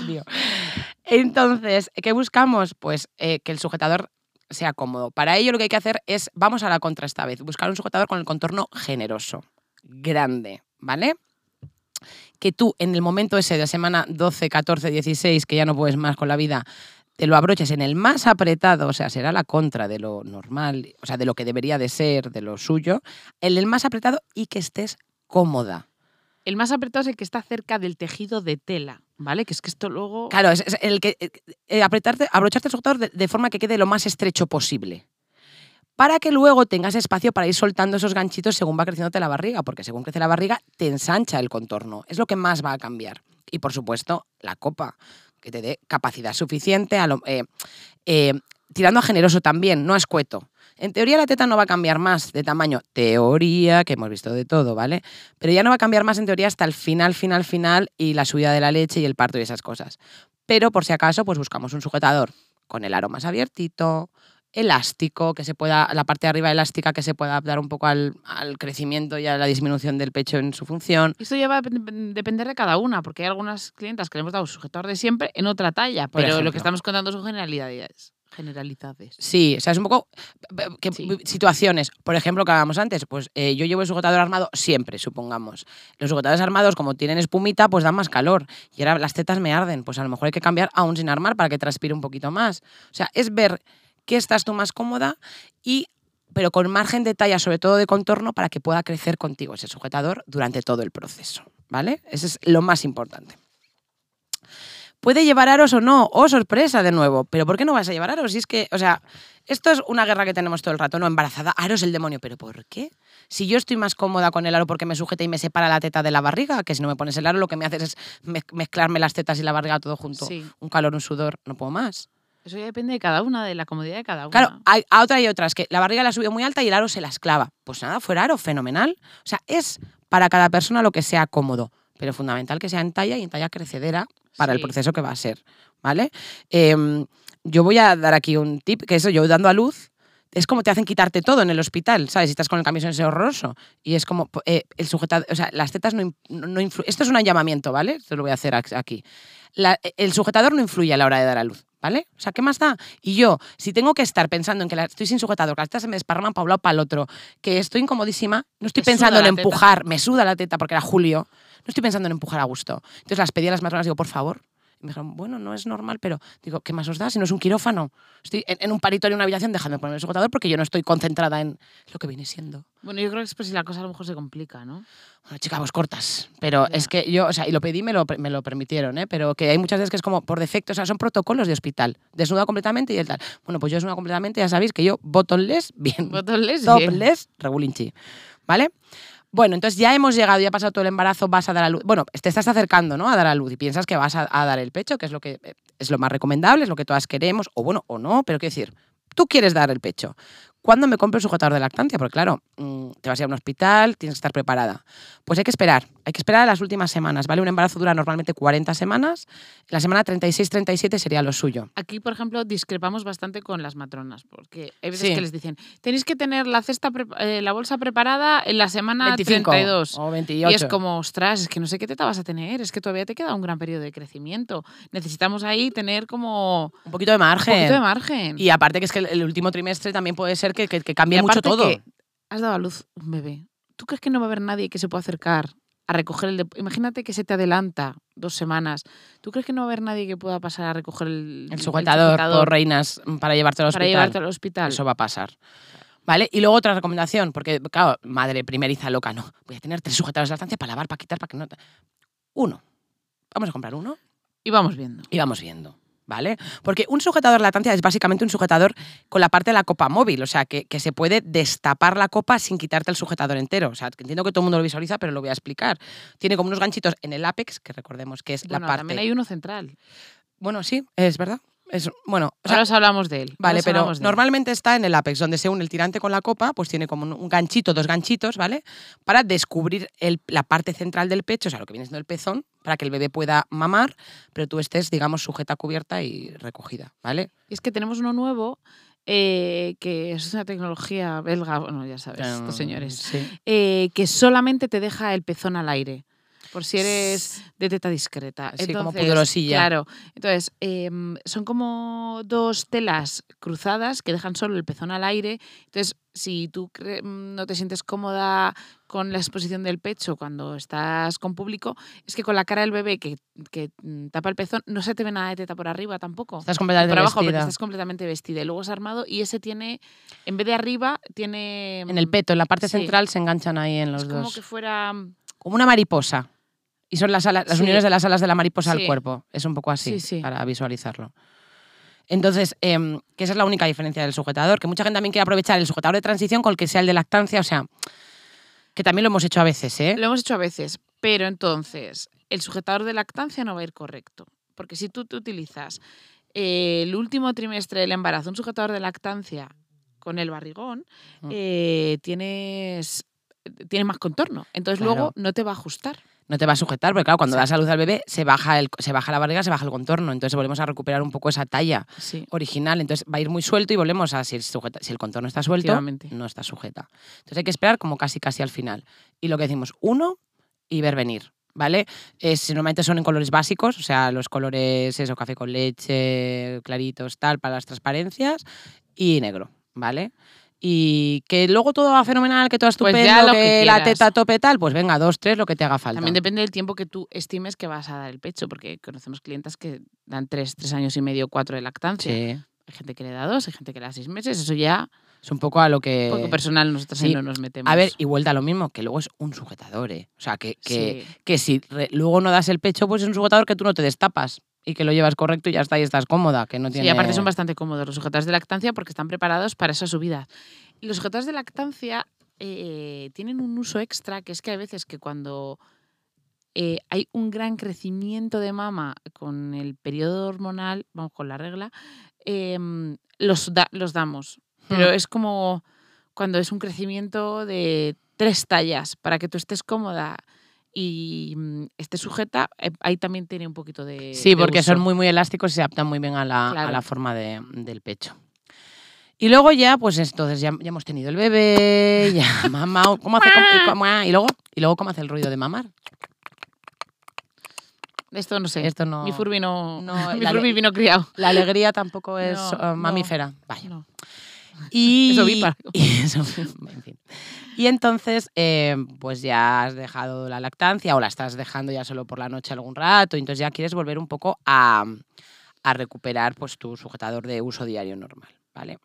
Dios. Entonces, ¿qué buscamos? Pues eh, que el sujetador sea cómodo. Para ello lo que hay que hacer es, vamos a la contra esta vez, buscar un sujetador con el contorno generoso, grande, ¿vale? Que tú en el momento ese de semana 12, 14, 16, que ya no puedes más con la vida, te lo abroches en el más apretado, o sea, será la contra de lo normal, o sea, de lo que debería de ser, de lo suyo, en el más apretado y que estés cómoda. El más apretado es el que está cerca del tejido de tela, ¿vale? Que es que esto luego... Claro, es, el que eh, eh, apretarte, abrocharte el sujetador de, forma que quede lo más estrecho posible. Para que luego tengas espacio para ir soltando esos ganchitos según va creciéndote la barriga, porque según crece la barriga te ensancha el contorno. Es lo que más va a cambiar. Y por supuesto, la copa, que te dé capacidad suficiente, a lo- eh, tirando a generoso también, no a escueto. En teoría la teta no va a cambiar más de tamaño. Teoría, que hemos visto de todo, ¿vale? Pero ya no va a cambiar más en teoría hasta el final, final, final y la subida de la leche y el parto y esas cosas. Pero por si acaso, pues buscamos un sujetador con el aro más abiertito, elástico, que se pueda, la parte de arriba elástica que se pueda adaptar un poco al, al crecimiento y a la disminución del pecho en su función. Esto ya va a dep- depender de cada una, porque hay algunas clientas que le hemos dado sujetador de siempre en otra talla, pero lo que estamos contando son generalidades. Generalidades. Sí, o sea, es un poco eh, que- Sí. situaciones. Por ejemplo, que hablábamos antes, pues eh, yo llevo el sujetador armado siempre, supongamos. Los sujetadores armados, como tienen espumita, pues dan más calor. Y ahora las tetas me arden, pues a lo mejor hay que cambiar aún sin armar para que transpire un poquito más. O sea, es ver qué estás tú más cómoda y pero con margen de talla, sobre todo de contorno, para que pueda crecer contigo ese sujetador durante todo el proceso. ¿Vale? Ese es lo más importante. Puede llevar aros o no, oh sorpresa de nuevo, pero ¿por qué no vas a llevar aros? Si es que, o sea, esto es una guerra que tenemos todo el rato, no embarazada, aros el demonio, pero ¿por qué? Si yo estoy más cómoda con el aro porque me sujeta y me separa la teta de la barriga, que si no me pones el aro lo que me haces es mez- mezclarme las tetas y la barriga todo junto, Sí. un calor, un sudor, no puedo más. Eso ya depende de cada una, de la comodidad de cada una. Claro, hay, a otra y otras que la barriga la subió muy alta y el aro se la esclava. Pues nada, fuera aro, fenomenal. O sea, es para cada persona lo que sea cómodo, pero fundamental que sea en talla y en talla crecedera para el proceso que va a ser, ¿vale? Em, yo voy a dar aquí un tip, que eso, yo dando a luz, es como te hacen quitarte todo en el hospital, ¿sabes? Si estás con el camisón ese horroroso. Y es como, eh, el sujetador, o sea, las tetas no, no influyen. Esto es un llamamiento, ¿vale? Esto lo voy a hacer ac- aquí. La- el sujetador no influye a la hora de dar a luz, ¿vale? O sea, ¿qué más da? Y yo, si tengo que estar pensando en que la- estoy sin sujetador, que las tetas se me desparraman para un lado para el otro, que estoy incomodísima, no estoy pensando en teta. empujar, me suda la teta porque era julio, no estoy pensando en empujar a gusto. Entonces las pedí a las matronas, digo, por favor. Y me dijeron, bueno, no es normal, pero digo, ¿qué más os da si no es un quirófano? Estoy en, en un paritorio, en una habitación, dejadme poner el sujetador porque yo no estoy concentrada en lo que viene siendo. Bueno, yo creo que es por si la cosa a lo mejor se complica, ¿no? Bueno, chica, vos cortas. Pero es que yo, o sea, y lo pedí, me lo, me lo permitieron, ¿eh? Pero que hay muchas veces que es como por defecto, o sea, son protocolos de hospital. Desnuda completamente y el tal. Bueno, pues yo desnuda completamente, ya sabéis que yo bottomless, bien. Bien. Topless, regulinchi. ¿Vale? Bueno, entonces ya hemos llegado, ya ha pasado todo el embarazo, vas a dar a luz. Bueno, te estás acercando, ¿no? A dar a luz y piensas que vas a, dar el pecho, que es lo que eh, es lo más recomendable, es lo que todas queremos, o bueno, o no, pero quiero decir, tú quieres dar el pecho. ¿Cuándo me compro el sujetador de lactancia? Porque claro, mm, te vas a ir a un hospital, tienes que estar preparada. Pues hay que esperar, hay que esperar a las últimas semanas, ¿vale? Un embarazo dura normalmente 40 semanas, la semana 36-37 sería lo suyo. Aquí, por ejemplo, discrepamos bastante con las matronas, porque hay veces Sí. que les dicen, tenéis que tener la cesta, eh, la bolsa preparada en la semana 25 32. o 28. Y es como, ostras, es que no sé qué teta vas a tener, es que todavía te queda un gran periodo de crecimiento. Necesitamos ahí tener como un poquito de un margen. poquito de margen. Y aparte que es que el último trimestre también puede ser que, que- que cambie Y mucho todo. que has dado a luz un bebé. ¿Tú crees que no va a haber nadie que se pueda acercar a recoger el... Imagínate que se te adelanta dos semanas. ¿Tú crees que no va a haber nadie que pueda pasar a recoger el, El sujetador, por reinas mm, para llevártelo al para hospital. llevarte al hospital? Eso va a pasar. ¿Vale? Y luego otra recomendación, porque, claro, madre primeriza loca, no. Voy a tener tres sujetadores de lactancia para lavar, para quitar, para que no. Uno. Vamos a comprar uno Y vamos viendo. y vamos viendo. ¿Vale? Porque un sujetador de lactancia es básicamente un sujetador con la parte de la copa móvil, o sea, que, que se puede destapar la copa sin quitarte el sujetador entero. O sea, entiendo que todo el mundo lo visualiza, pero lo voy a explicar. Tiene como unos ganchitos en el apex, que recordemos que es Bueno, la parte. también hay uno central. Bueno, sí, es verdad. Es, bueno, o sea, Ahora os hablamos de él. Vale, pero normalmente está en el apex, donde se une el tirante con la copa, pues tiene como un- ganchito, dos ganchitos, ¿vale? Para descubrir el- la parte central del pecho, o sea, lo que viene siendo el pezón, para que el bebé pueda mamar, pero tú estés, digamos, sujeta, cubierta y recogida, ¿vale? Y es que tenemos uno nuevo eh, que es una tecnología belga, bueno, ya sabes, estos señores, Sí. eh, que solamente te deja el pezón al aire. Por si eres de teta discreta. Sí, como Entonces, pudorosilla. Claro. Entonces, em, son como dos telas cruzadas que dejan solo el pezón al aire. Entonces, si tú mm, no te sientes cómoda con la exposición del pecho cuando estás con público, es que con la cara del bebé que, que, mm, tapa el pezón, no se te ve nada de teta por arriba tampoco. Estás completamente por abajo, porque vestida. estás completamente vestida. Y luego es armado y ese tiene, en vez de arriba, tiene... En el peto, en la parte Sí. central se enganchan ahí en los Es como dos. que fuera... Como una mariposa. Y son las, alas- las Sí. uniones de las alas de la mariposa al Sí. cuerpo. Es un poco así, Sí, sí. para visualizarlo. Entonces, em, que esa es la única diferencia del sujetador, que mucha gente también quiere aprovechar el sujetador de transición con el que sea el de lactancia, o sea, que también lo hemos hecho a veces, ¿eh? Lo hemos hecho a veces, pero entonces el sujetador de lactancia no va a ir correcto. Porque si tú te utilizas eh, el último trimestre del embarazo un sujetador de lactancia con el barrigón, Mm. eh, tienes tiene más contorno. Entonces Claro. luego no te va a ajustar. No te va a sujetar, porque claro, cuando Sí. das a luz al bebé se baja, el, se baja la barriga, se baja el contorno, entonces volvemos a recuperar un poco esa talla Sí. original, entonces va a ir muy suelto y volvemos a si el, sujeta- si el contorno está suelto, no está sujeta. Entonces hay que esperar como casi casi al final. Y lo que decimos, uno y ver venir. ¿Vale? Es, normalmente son en colores básicos, o sea, los colores, eso, café con leche, claritos, tal, para las transparencias, y negro, ¿vale? Y que luego todo va fenomenal, que todo Pues estupendo, ya lo que, que la teta tope tal, pues venga, dos, tres, lo que te haga falta. También depende del tiempo que tú estimes que vas a dar el pecho, porque conocemos clientas que dan tres, tres años y medio, cuatro de lactancia. Sí, Hay gente que le da dos, hay gente que le da seis meses, eso ya es un poco a lo que... poco personal, nosotros ahí sí. no nos metemos. A ver, y vuelta a lo mismo, que luego es un sujetador, ¿eh? O sea, que, que, Sí. que si re- luego no das el pecho, pues es un sujetador que tú no te destapas y que lo llevas correcto y ya está, y estás cómoda, que no Sí, tiene... y aparte son bastante cómodos los sujetadores de lactancia porque están preparados para esa subida. Los sujetadores de lactancia eh, tienen un uso extra, que es que hay veces que cuando eh, hay un gran crecimiento de mama con el periodo hormonal, vamos, con la regla, em, los, da- los damos. Pero Hmm. es como cuando es un crecimiento de tres tallas para que tú estés cómoda y mm, estés sujeta, eh, ahí también tiene un poquito de. Sí, de porque uso. son muy, muy elásticos y se adaptan muy bien a la, a la forma de- del pecho. Y luego ya, pues entonces ya, ya hemos tenido el bebé, ya mamá, ¿cómo hace? cómo- y, cómo- y luego, y luego cómo hace el ruido de mamar. Esto no sé. Esto no. Mi Furby no, no, mi le- vino criado. La alegría tampoco es No, no. mamífera. Vaya. Y, Es ovíparo. Y, eso, en fin. Y entonces, eh, pues ya has dejado la lactancia o la estás dejando ya solo por la noche algún rato, y entonces ya quieres volver un poco a, a recuperar pues, tu sujetador de uso diario normal, ¿vale?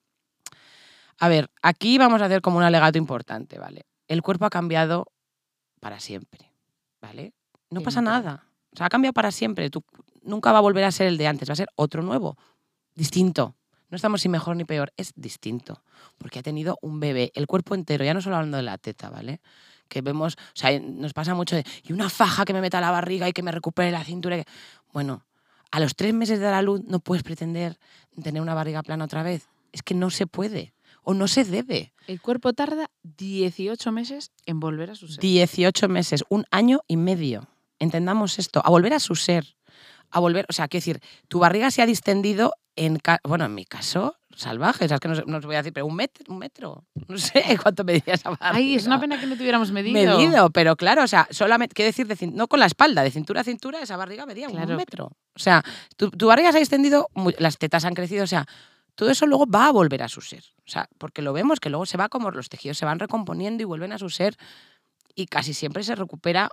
A ver, aquí vamos a hacer como un alegato importante, ¿vale? El cuerpo ha cambiado para siempre, ¿vale? No pasa nada. O sea, ha cambiado para siempre. Tú nunca va a volver a ser el de antes, va a ser otro nuevo, distinto. No estamos ni mejor ni peor, es distinto. Porque ha tenido un bebé, el cuerpo entero, ya no solo hablando de la teta, ¿vale? Que vemos, o sea, nos pasa mucho de, y una faja que me meta la barriga y que me recupere la cintura. y que-". Bueno, a los tres meses de la luz no puedes pretender tener una barriga plana otra vez. Es que no se puede o no se debe. El cuerpo tarda 18 meses en volver a su ser. 18 meses, un año y medio. Entendamos esto, a volver a su ser. A volver, o sea, quiero decir, tu barriga se ha distendido en, bueno, en mi caso, salvaje, o sea, es que no, os voy a decir, pero un metro, un metro, no sé cuánto medía esa barriga. Ay, es una pena que no tuviéramos medido. Medido, pero claro, o sea, solamente, ¿qué decir? De no con la espalda, de cintura a cintura, esa barriga medía Claro. un metro. O sea, tu, tu barriga se ha distendido, mu- las tetas han crecido, o sea, todo eso luego va a volver a su ser. O sea, porque lo vemos que luego se va como los tejidos se van recomponiendo y vuelven a su ser y casi siempre se recupera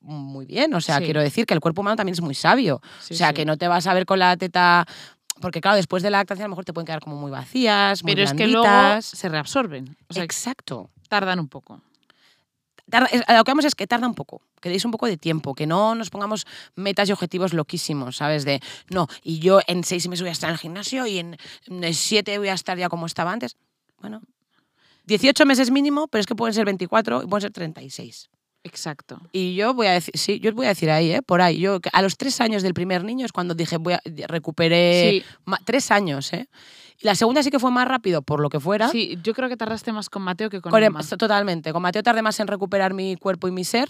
muy bien. O sea, Sí. quiero decir que el cuerpo humano también es muy sabio. Sí, o sea, sí. que no te vas a ver con la teta... Porque claro, después de la lactancia a lo mejor te pueden quedar como muy vacías, muy Pero es que luego blanditas. se reabsorben. O sea, Exacto. tardan un poco. Tarda- lo que vamos es que tarda un poco, que deis un poco de tiempo, que no nos pongamos metas y objetivos loquísimos, ¿sabes? De, no, y yo en seis meses voy a estar en el gimnasio y en, en siete voy a estar ya como estaba antes. Bueno, 18 meses mínimo, pero es que pueden ser 24 y pueden ser 36. Exacto. Y yo voy a decir, sí, yo os voy a decir ahí, ¿eh? Por ahí. Yo que a los tres años del primer niño es cuando dije, voy a, recuperé Sí, tres años, ¿eh? La segunda sí que fue más rápido, por lo que fuera. sí, yo creo que tardaste más con Mateo que con, Con Emma. Emma, totalmente. Con Mateo tardé más en recuperar mi cuerpo y mi ser,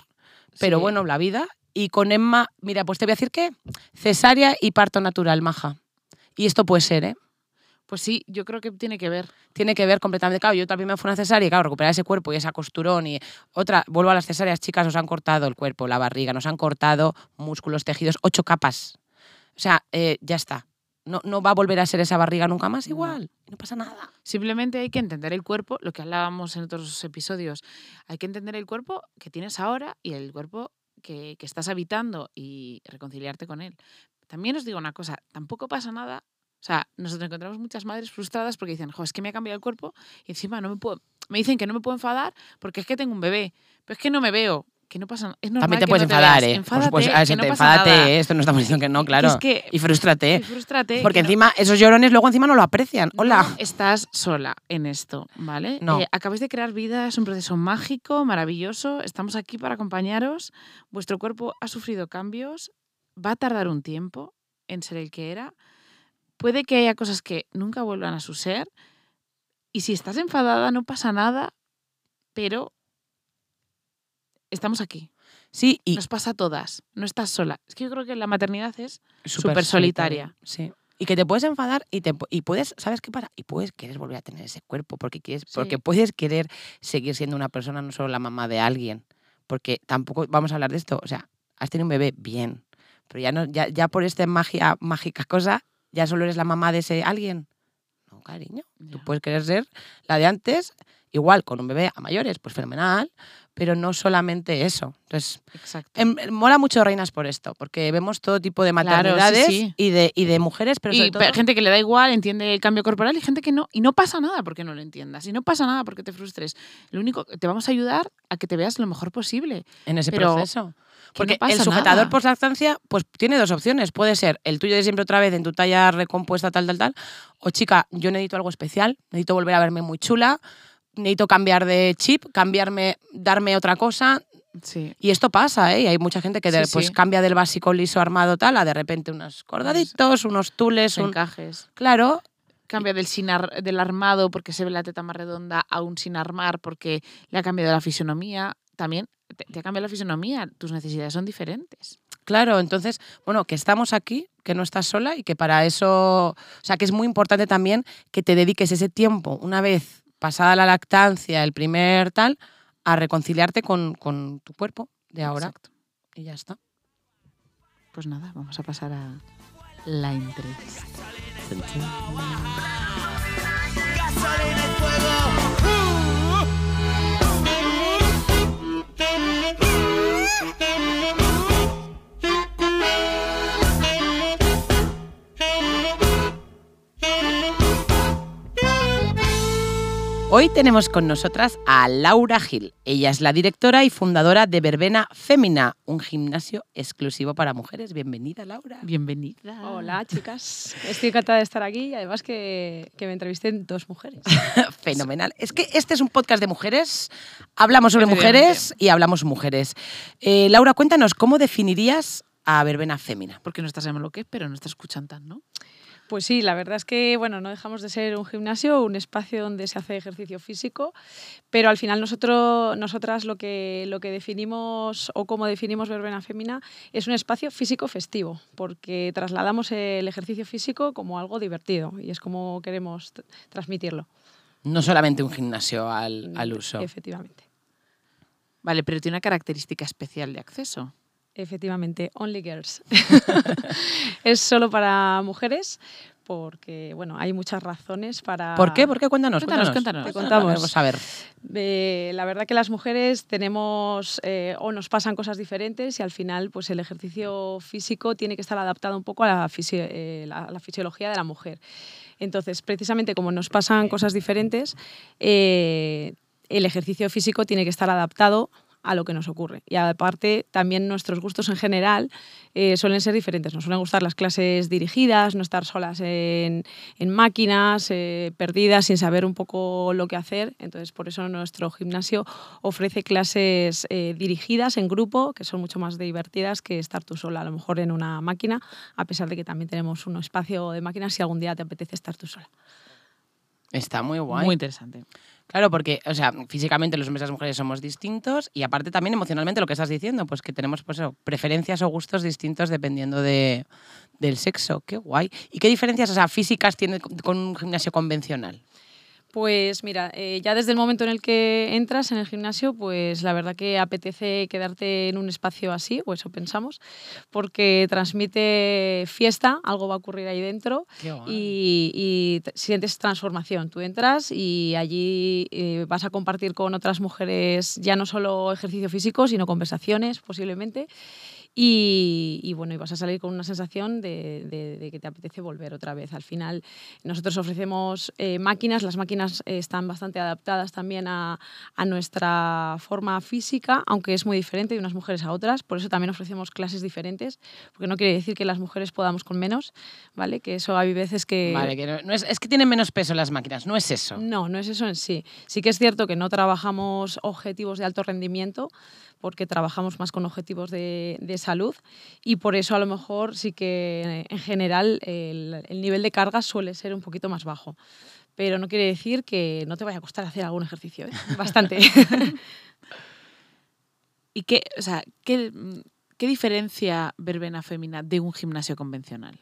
pero Sí. bueno, la vida. Y con Emma, mira, pues te voy a decir que cesárea y parto natural, maja. Y esto puede ser, ¿eh? Pues sí, yo creo que tiene que ver. Tiene que ver completamente. Claro, yo también me fui a una cesárea y, claro, recuperar ese cuerpo y esa costurón y otra. Vuelvo a las cesáreas, chicas, nos han cortado el cuerpo, la barriga, nos han cortado músculos, tejidos, ocho capas. O sea, eh, ya está. No, no va a volver a ser esa barriga nunca más No. igual. No pasa nada. Simplemente hay que entender el cuerpo, lo que hablábamos en otros episodios. Hay que entender el cuerpo que tienes ahora y el cuerpo que, que estás habitando y reconciliarte con él. También os digo una cosa, tampoco pasa nada. O sea, nosotros encontramos muchas madres frustradas porque dicen, jo, es que me ha cambiado el cuerpo y encima no me puedo. Me dicen que no me puedo enfadar porque es que tengo un bebé. Pero es que no me veo. Que no pasa Es normal También te que puedes no enfadar, veas. ¿eh? Enfádate, no te enfádate. ¿eh? Esto no estamos diciendo que no, claro. es que Y frústrate. frústrate, Porque no- encima esos llorones luego encima no lo aprecian. Hola. estás sola en esto, ¿vale? No. Eh, acabáis de crear vida, es un proceso mágico, maravilloso. Estamos aquí para acompañaros. Vuestro cuerpo ha sufrido cambios, va a tardar un tiempo en ser el que era. Puede que haya cosas que nunca vuelvan a su ser. Y si estás enfadada, no pasa nada, pero estamos aquí. Sí, y Nos pasa a todas. No estás sola. Es que yo creo que la maternidad es súper solitaria. Sí. Y que te puedes enfadar y, te, y puedes, ¿sabes qué pasa? Y puedes querer volver a tener ese cuerpo porque, quieres, porque Sí. puedes querer seguir siendo una persona, no solo la mamá de alguien. Porque tampoco, vamos a hablar de esto, o sea, has tenido un bebé bien, pero ya, no, ya, ya por esta magia, mágica cosa, ya solo eres la mamá de ese alguien. No, cariño. Tú puedes querer ser la de antes, igual con un bebé a mayores, pues fenomenal, pero no solamente eso. Entonces, Exacto. Em, mola mucho Reinas por esto, porque vemos todo tipo de Claro, sí, maternidades sí. Y, de, y de mujeres, pero sobre y todo... pe- gente que le da igual, entiende el cambio corporal y gente que no. Y no pasa nada porque no lo entiendas. Y no pasa nada porque te frustres. Lo único, te vamos a ayudar a que te veas lo mejor posible. en ese pero proceso. Que Porque no el sujetador nada. por lactancia pues tiene dos opciones. Puede ser el tuyo de siempre otra vez en tu talla recompuesta tal, tal, tal. O chica, yo necesito algo especial, necesito volver a verme muy chula, necesito cambiar de chip, cambiarme, darme otra cosa. Sí. Y esto pasa, ¿eh? Y hay mucha gente que Sí, pues sí. cambia del básico liso armado tal a de repente unos cordaditos, unos tules, un... encajes. Claro, Cambia del, sin ar- del armado porque se ve la teta más redonda a un sin armar porque le ha cambiado la fisonomía. También te, te ha cambiado la fisonomía. Tus necesidades son diferentes. Claro, entonces, bueno, que estamos aquí, que no estás sola y que para eso, o sea, que es muy importante también que te dediques ese tiempo, una vez pasada la lactancia, el primer tal, a reconciliarte con, con tu cuerpo de ahora. Exacto. Y ya está. Pues nada, vamos a pasar a la entrevista. Hoy tenemos con nosotras a Laura Gil. Ella es la directora y fundadora de Verbena Fémina, un gimnasio exclusivo para mujeres. Bienvenida, Laura. Bienvenida. Hola, chicas. Estoy encantada de estar aquí y además que, que me entrevisten dos mujeres. Fenomenal. Es que este es un podcast de mujeres. Hablamos sobre mujeres y hablamos mujeres. Eh, Laura, cuéntanos, ¿cómo definirías a Verbena Fémina? Porque no estás en lo que es, pero no estás escuchando tan, ¿no? Pues sí, la verdad es que bueno, no dejamos de ser un gimnasio, un espacio donde se hace ejercicio físico, pero al final nosotros, nosotras lo que, lo que definimos o como definimos Verbena Fémina es un espacio físico festivo, porque trasladamos el ejercicio físico como algo divertido y es como queremos transmitirlo. No solamente un gimnasio al, al uso. Efectivamente. Vale, pero tiene una característica especial de acceso. Efectivamente, Only Girls. es solo para mujeres porque, bueno, hay muchas razones para... ¿Por qué? ¿Por qué? Cuéntanos. Cuéntanos, cuéntanos. Te contamos. Vamos a ver. Eh, la verdad que las mujeres tenemos eh, o nos pasan cosas diferentes y al final pues el ejercicio físico tiene que estar adaptado un poco a la, eh, la- la fisiología de la mujer. Entonces, precisamente como nos pasan cosas diferentes, eh, el ejercicio físico tiene que estar adaptado a lo que nos ocurre. Y aparte, también nuestros gustos en general eh, suelen ser diferentes. Nos suelen gustar las clases dirigidas, no estar solas en, en máquinas, eh, perdidas, sin saber un poco lo que hacer. Entonces, por eso nuestro gimnasio ofrece clases eh, dirigidas en grupo, que son mucho más divertidas que estar tú sola, a lo mejor en una máquina, a pesar de que también tenemos un espacio de máquinas si algún día te apetece estar tú sola. Está muy guay. Muy interesante. Claro, porque, o sea, físicamente los hombres y las mujeres somos distintos y aparte también emocionalmente lo que estás diciendo, pues que tenemos pues, eso, preferencias o gustos distintos dependiendo de, del sexo. Qué guay. ¿Y qué diferencias o sea, físicas tiene con con un gimnasio convencional? Pues mira, eh, ya desde el momento en el que entras en el gimnasio, pues la verdad que apetece quedarte en un espacio así, o eso pensamos, porque transmite fiesta, algo va a ocurrir ahí dentro y, sientes transformación. Tú entras y allí eh, vas a compartir con otras mujeres ya no solo ejercicio físico, sino conversaciones posiblemente. Y, y bueno, y vas a salir con una sensación de, de- de que te apetece volver otra vez. Al final, nosotros ofrecemos eh, máquinas, las máquinas eh, están bastante adaptadas también a, a nuestra forma física, aunque es muy diferente de unas mujeres a otras. Por eso también ofrecemos clases diferentes, porque no quiere decir que las mujeres podamos con menos, ¿vale? Que eso hay veces que... Vale, que no, no es, es que tienen menos peso las máquinas, no es eso. No, no es eso en sí. Sí que es cierto que no trabajamos objetivos de alto rendimiento, porque trabajamos más con objetivos de, de salud y por eso a lo mejor sí que eh, en general el, el nivel de carga suele ser un poquito más bajo. Pero no quiere decir que no te vaya a costar hacer algún ejercicio, ¿eh? bastante. ¿Y qué, o sea, qué, qué diferencia verbena fémina de un gimnasio convencional?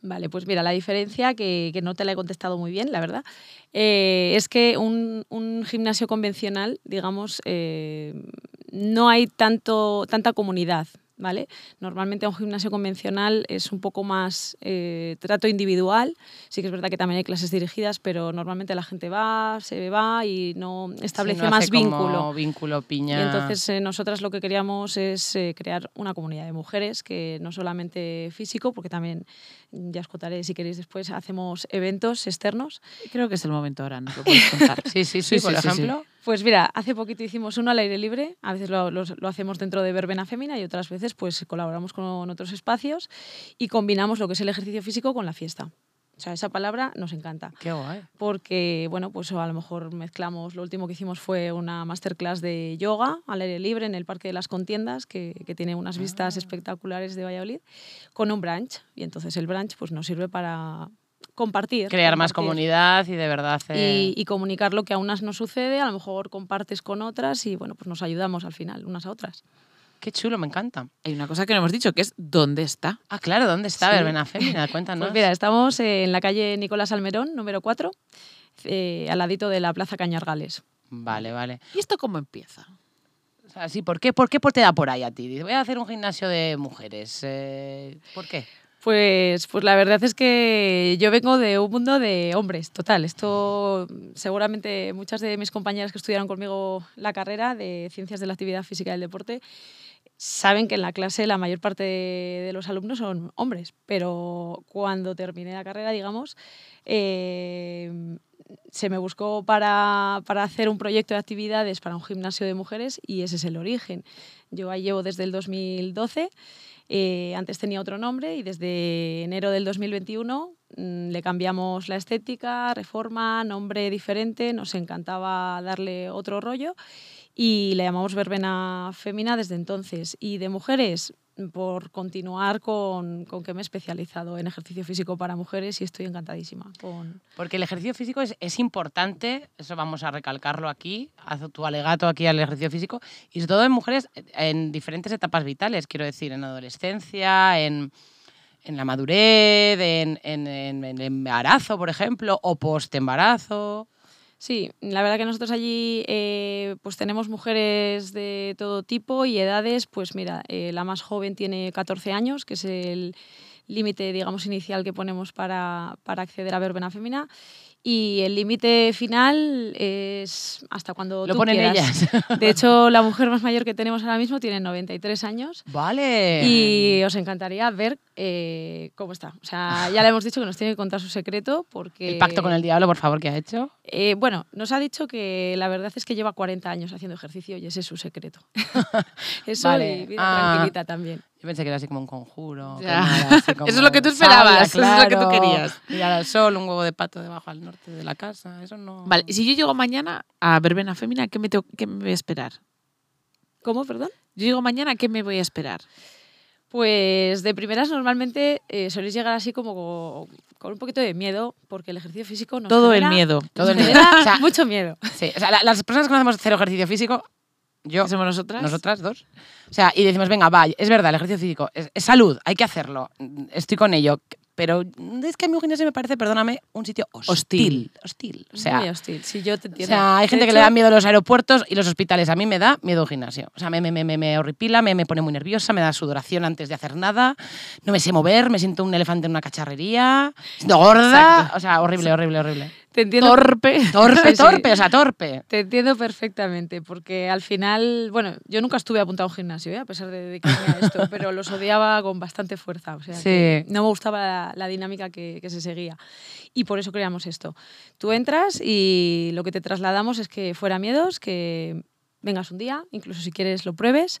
Vale, pues mira, la diferencia, que, que no te la he contestado muy bien, la verdad, eh, es que un, un gimnasio convencional, digamos, eh, no hay tanto, tanta comunidad. ¿Vale? Normalmente un gimnasio convencional es un poco más eh, trato individual. Sí que es verdad que también hay clases dirigidas, pero normalmente la gente va, se va y no establece Sí, no más como vínculo. vínculo, piña. Y entonces eh, nosotras lo que queríamos es eh, crear una comunidad de mujeres que no solamente físico, porque también, ya os contaré si queréis después, hacemos eventos externos. Creo que es el momento ahora, ¿no? Lo puedes contar. Sí, sí, sí, Sí, por sí, sí, sí. ejemplo. Pues mira, hace poquito hicimos uno al aire libre, a veces lo, hacemos dentro de Verbena Fémina y otras veces pues colaboramos con otros espacios y combinamos lo que es el ejercicio físico con la fiesta. O sea, esa palabra nos encanta. Qué guay. porque bueno, pues a lo mejor mezclamos, lo último que hicimos fue una masterclass de yoga al aire libre en el Parque de las Contiendas, que, que tiene unas vistas espectaculares de Valladolid, con un brunch. Y entonces el brunch pues, nos sirve para compartir. Crear más compartir comunidad y de verdad hacer... Y, y comunicar lo que a unas nos sucede, a lo mejor compartes con otras y bueno, pues nos ayudamos al final, unas a otras. Qué chulo, me encanta. Hay una cosa que no hemos dicho, que es ¿dónde está? Ah, claro, ¿dónde está Sí. Verbena Fémina? Cuéntanos. Pues mira, estamos en la calle Nicolás Almerón, número 4, eh, al ladito de la Plaza Cañargales. Vale, vale. ¿Y esto cómo empieza? O sea, sí, ¿por qué, ¿por qué te da por ahí a ti? Dices, Voy a hacer un gimnasio de mujeres. eh, ¿Por qué? Pues, pues la verdad es que yo vengo de un mundo de hombres, total. Esto seguramente muchas de mis compañeras que estudiaron conmigo la carrera de Ciencias de la Actividad Física y del Deporte saben que en la clase la mayor parte de los alumnos son hombres, pero cuando terminé la carrera, digamos, eh, se me buscó para, para hacer un proyecto de actividades para un gimnasio de mujeres y ese es el origen. Yo ahí llevo desde el 2012. eh, antes tenía otro nombre y desde enero del 2021 mm, le cambiamos la estética, reforma, nombre diferente. Nos encantaba darle otro rollo y le llamamos verbena fémina desde entonces. Y de mujeres, por continuar con, con que me he especializado en ejercicio físico para mujeres y estoy encantadísima con, Porque el ejercicio físico es, es importante, eso vamos a recalcarlo aquí, haz tu alegato aquí al ejercicio físico, y sobre todo en mujeres en diferentes etapas vitales, quiero decir, en adolescencia, en, en la madurez, en, en- en el embarazo, por ejemplo, o post-embarazo. Sí, la verdad que nosotros allí eh, pues tenemos mujeres de todo tipo y edades. Pues mira, eh, la más joven tiene 14 años, que es el límite, digamos, inicial que ponemos para, para acceder a verbena fémina. Y el límite final es hasta cuando Lo tú ponen quieras. ellas. De hecho, la mujer más mayor que tenemos ahora mismo tiene 93 años. Vale. Y os encantaría ver eh, cómo está. O sea, ya le hemos dicho que nos tiene que contar su secreto porque... El pacto con el diablo, por favor, ¿qué ha hecho? Eh, bueno, nos ha dicho que la verdad es que lleva 40 años haciendo ejercicio y ese es su secreto. Eso Vale. y vida Ah. tranquilita también. Yo pensé que era así como un conjuro. que nada, así como Eso es lo que tú sabia, esperabas, eso es lo que tú claro, querías. Mirar al sol, un huevo de pato debajo al norte de la casa. Eso no. Vale, y si yo llego mañana a verbena fémina, ¿qué me, tengo- qué me voy a esperar? ¿Cómo, perdón? Yo llego mañana, ¿qué me voy a esperar? Pues de primeras normalmente eh, soléis llegar así como co- con un poquito de miedo porque el ejercicio físico nos Todo el miedo. Todo el miedo. genera O sea, mucho miedo. Sí, o sea, la- las personas que no hacemos cero ejercicio físico, yo, ¿Qué somos nosotras? nosotras dos, o sea, y decimos, venga, va, es verdad, el ejercicio físico es, es salud, hay que hacerlo, estoy con ello, pero es que a mí un gimnasio me parece, perdóname, un sitio hostil. Hostil. Hostil. O sea, Muy hostil. Sí, yo te o entiendo. sea, hay De gente que hecho, le da miedo a los aeropuertos y los hospitales. A mí me da miedo un gimnasio. O sea, me, me, me, me- me horripila, me, me pone muy nerviosa, me da sudoración antes de hacer nada. No me sé mover, me siento un elefante en una cacharrería. Siento gorda. Exacto. O sea, horrible, horrible, horrible. Te entiendo Torpe. Torpe, Sí. torpe, o sea, torpe. Te entiendo perfectamente, porque al final, bueno, yo nunca estuve apuntado a un gimnasio, ¿eh? a pesar de dedicarme a esto, pero los odiaba con bastante fuerza. O sea, Sí. que no me gustaba la, la dinámica que, que se seguía. Y por eso creamos esto. Tú entras y lo que te trasladamos es que fuera miedos, que vengas un día, incluso si quieres lo pruebes,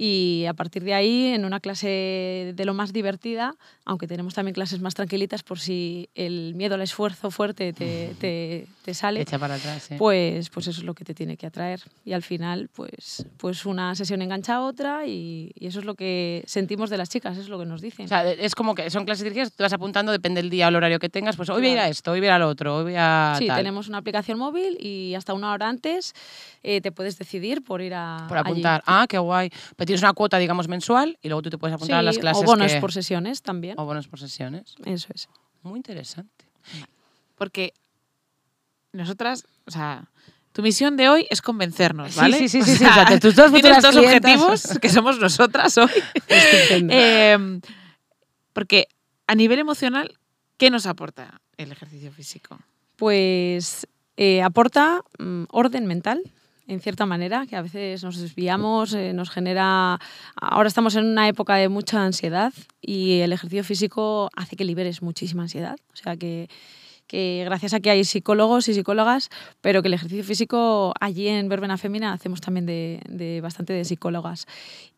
y a partir de ahí, en una clase de lo más divertida, aunque tenemos también clases más tranquilitas por si el miedo al esfuerzo fuerte te, te, te sale, Echa para atrás, sí. pues, pues eso es lo que te tiene que atraer. Y al final, pues, pues una sesión engancha a otra y, y eso es lo que sentimos de las chicas, es lo que nos dicen. O sea, es como que son clases dirigidas, te vas apuntando, depende del día o el horario que tengas, pues hoy voy a ir a esto, hoy voy a ir al otro, hoy voy a sí, tal. tenemos una aplicación móvil y hasta una hora antes eh, te puedes decidir por ir a por allí. apuntar. Ah, qué guay. Pero tienes una cuota, digamos, mensual y luego tú te puedes apuntar a las clases o bonos que- por sesiones también. o bonos por sesiones. Eso es. Muy interesante. Porque nosotras, o sea, tu misión de hoy es convencernos, ¿vale? sí, sí, sí, O sí, o sea, sea, tus dos tienes futuras dos clientas. objetivos, que somos nosotras hoy. Estupendo. Eh, porque a nivel emocional, ¿qué nos aporta el ejercicio físico? Pues eh, aporta mm, orden mental, en cierta manera, que a veces nos desviamos, eh, nos genera... Ahora estamos en una época de mucha ansiedad y el ejercicio físico hace que liberes muchísima ansiedad. O sea que, que gracias a que hay psicólogos y psicólogas, pero que el ejercicio físico allí en Verbena Fémina hacemos también de, de bastante de psicólogas.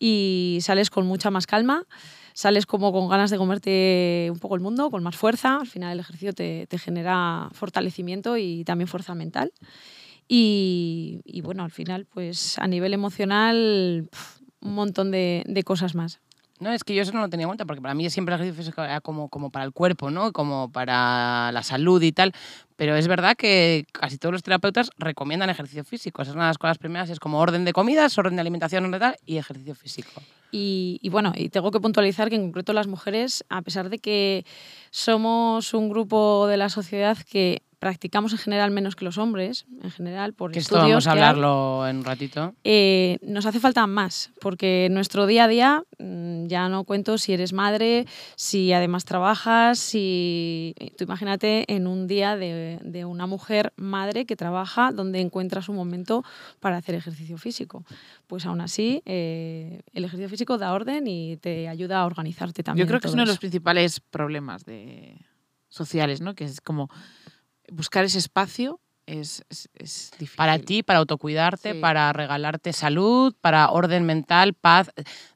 Y sales con mucha más calma, sales como con ganas de comerte un poco el mundo, con más fuerza. Al final el ejercicio te, te genera fortalecimiento y también fuerza mental. Y, y bueno, al final, pues a nivel emocional, un montón de, de cosas más. No, es que yo eso no lo tenía en cuenta, porque para mí siempre el ejercicio físico era como, como para el cuerpo, ¿no? Como para la salud y tal. Pero es verdad que casi todos los terapeutas recomiendan ejercicio físico. Esa es una de las cosas primeras, es como orden de comidas, orden de alimentación orden de tal, y ejercicio físico. Y, y bueno, y tengo que puntualizar que en concreto las mujeres, a pesar de que somos un grupo de la sociedad que practicamos en general menos que los hombres, en general, por Que esto vamos a hay, hablarlo en un ratito. eh, nos hace falta más, porque en nuestro día a día, mm, ya no cuento si eres madre, si además trabajas, si... Tú imagínate en un día de, de una mujer madre que trabaja donde encuentras un momento para hacer ejercicio físico. Pues aún así, eh, el ejercicio físico da orden y te ayuda a organizarte también. Yo creo que es uno de los principales problemas de sociales, ¿no? Que es como buscar ese espacio es, es, es difícil. Para ti, para autocuidarte, Sí. para regalarte salud, para orden mental, paz,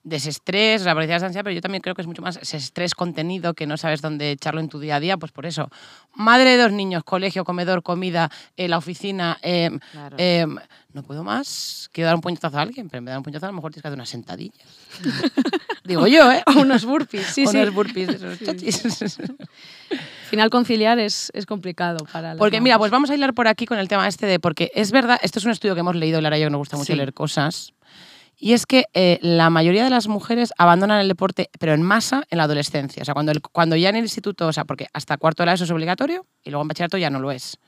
desestrés, sea, parecías ansiedad, pero yo también creo que es mucho más ese estrés contenido que no sabes dónde echarlo en tu día a día, pues por eso. Madre de dos niños, colegio, comedor, comida, eh, la oficina, eh, Claro. eh, no puedo más, quiero dar un puñetazo a alguien, pero en vez de dar un puñetazo a lo mejor tienes que hacer unas sentadillas. Digo yo, ¿eh? O unos burpees, sí, O sí. unos burpees, esos chochis. Al final conciliar es, es complicado para Porque mira, pues vamos a hilar por aquí con el tema este de, porque es verdad, esto es un estudio que hemos leído, Lara y yo, que nos gusta mucho Sí. leer cosas, y es que eh, la mayoría de las mujeres abandonan el deporte, pero en masa, en la adolescencia. O sea, cuando, el- cuando ya en el instituto, o sea, porque hasta cuarto de la ESO es obligatorio y luego en bachillerato ya no lo es.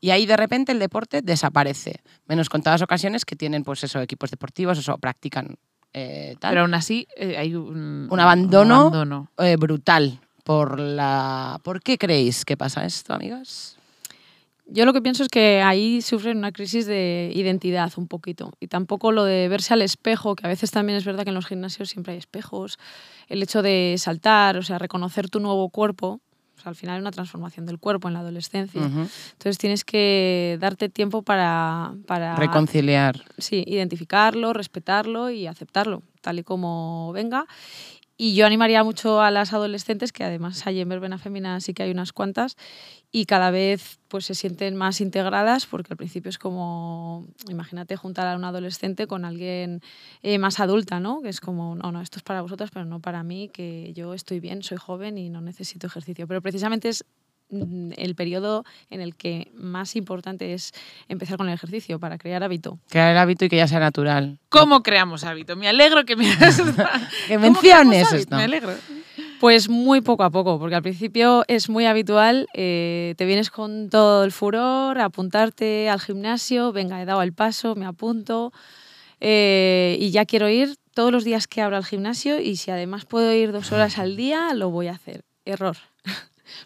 Y ahí de repente el deporte desaparece, menos contadas ocasiones que tienen, pues eso, equipos deportivos, eso, practican eh, tal. Pero aún así eh, hay un, Un abandono. abandono. Eh, brutal. Por la... ¿Por qué creéis que pasa esto, amigas? Yo lo que pienso es que ahí sufren una crisis de identidad un poquito. Y tampoco lo de verse al espejo, que a veces también es verdad que en los gimnasios siempre hay espejos. El hecho de saltar, o sea, reconocer tu nuevo cuerpo. O sea, al final es una transformación del cuerpo en la adolescencia. Ujú. Entonces tienes que darte tiempo para, para Reconciliar. sí, identificarlo, respetarlo y aceptarlo, tal y como venga. Y yo animaría mucho a las adolescentes, que además hay en Verbena Femina sí que hay unas cuantas, y cada vez pues se sienten más integradas, porque al principio es como, imagínate juntar a una adolescente con alguien eh, más adulta, ¿no? Que es como, no, no, esto es para vosotras, pero no para mí, que yo estoy bien, soy joven y no necesito ejercicio. Pero precisamente es el periodo en el que más importante es empezar con el ejercicio para crear hábito. Crear el hábito y que ya sea natural. ¿Cómo creamos hábito? Me alegro que me Que ¿Cómo menciones esto. Me alegro. Pues muy poco a poco, porque al principio es muy habitual, eh, te vienes con todo el furor, a apuntarte al gimnasio, venga, he dado el paso, me apunto eh, y ya quiero ir todos los días que abra el gimnasio y si además puedo ir dos horas al día, lo voy a hacer. Error.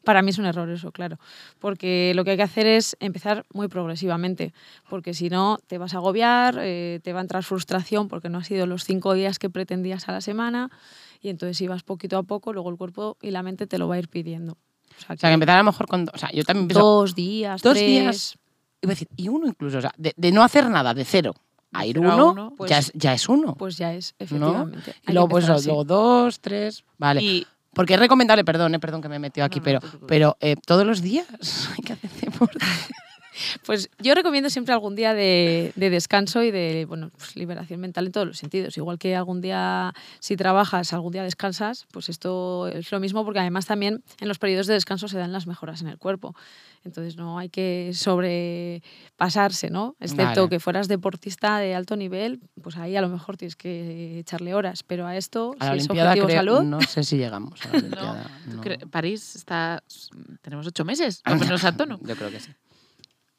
Para mí es un error eso, claro, porque lo que hay que hacer es empezar muy progresivamente, porque si no te vas a agobiar, eh, te va a entrar frustración porque no ha sido los cinco días que pretendías a la semana y entonces si vas poquito a poco, luego el cuerpo y la mente te lo va a ir pidiendo. O sea, O sea, que empezar a lo mejor con... O sea, yo también empiezo dos días, dos tres, días, y uno incluso, o sea, de, de no hacer nada, de cero a ir uno, uno, pues- ya, es, ya es uno. pues ya es, ¿no? efectivamente. Hay Y que luego, pues, luego dos, tres, vale. Y Porque es recomendable, perdón, eh, perdón que me he metido aquí, No, no, pero, pero eh, todos los días hay que hacer deporte. Pues yo recomiendo siempre algún día de, de descanso y de bueno, pues liberación mental en todos los sentidos. Igual que algún día, si trabajas, algún día descansas, pues esto es lo mismo porque además también en los periodos de descanso se dan las mejoras en el cuerpo. Entonces no hay que sobrepasarse, ¿no? Excepto Vale. que fueras deportista de alto nivel, pues ahí a lo mejor tienes que echarle horas. Pero a esto, A la si es Olimpiada objetivo creo, salud, no sé si llegamos a la no, Olimpiada. ¿tú no. cre- París está. Tenemos ocho meses a tono. Yo creo que sí.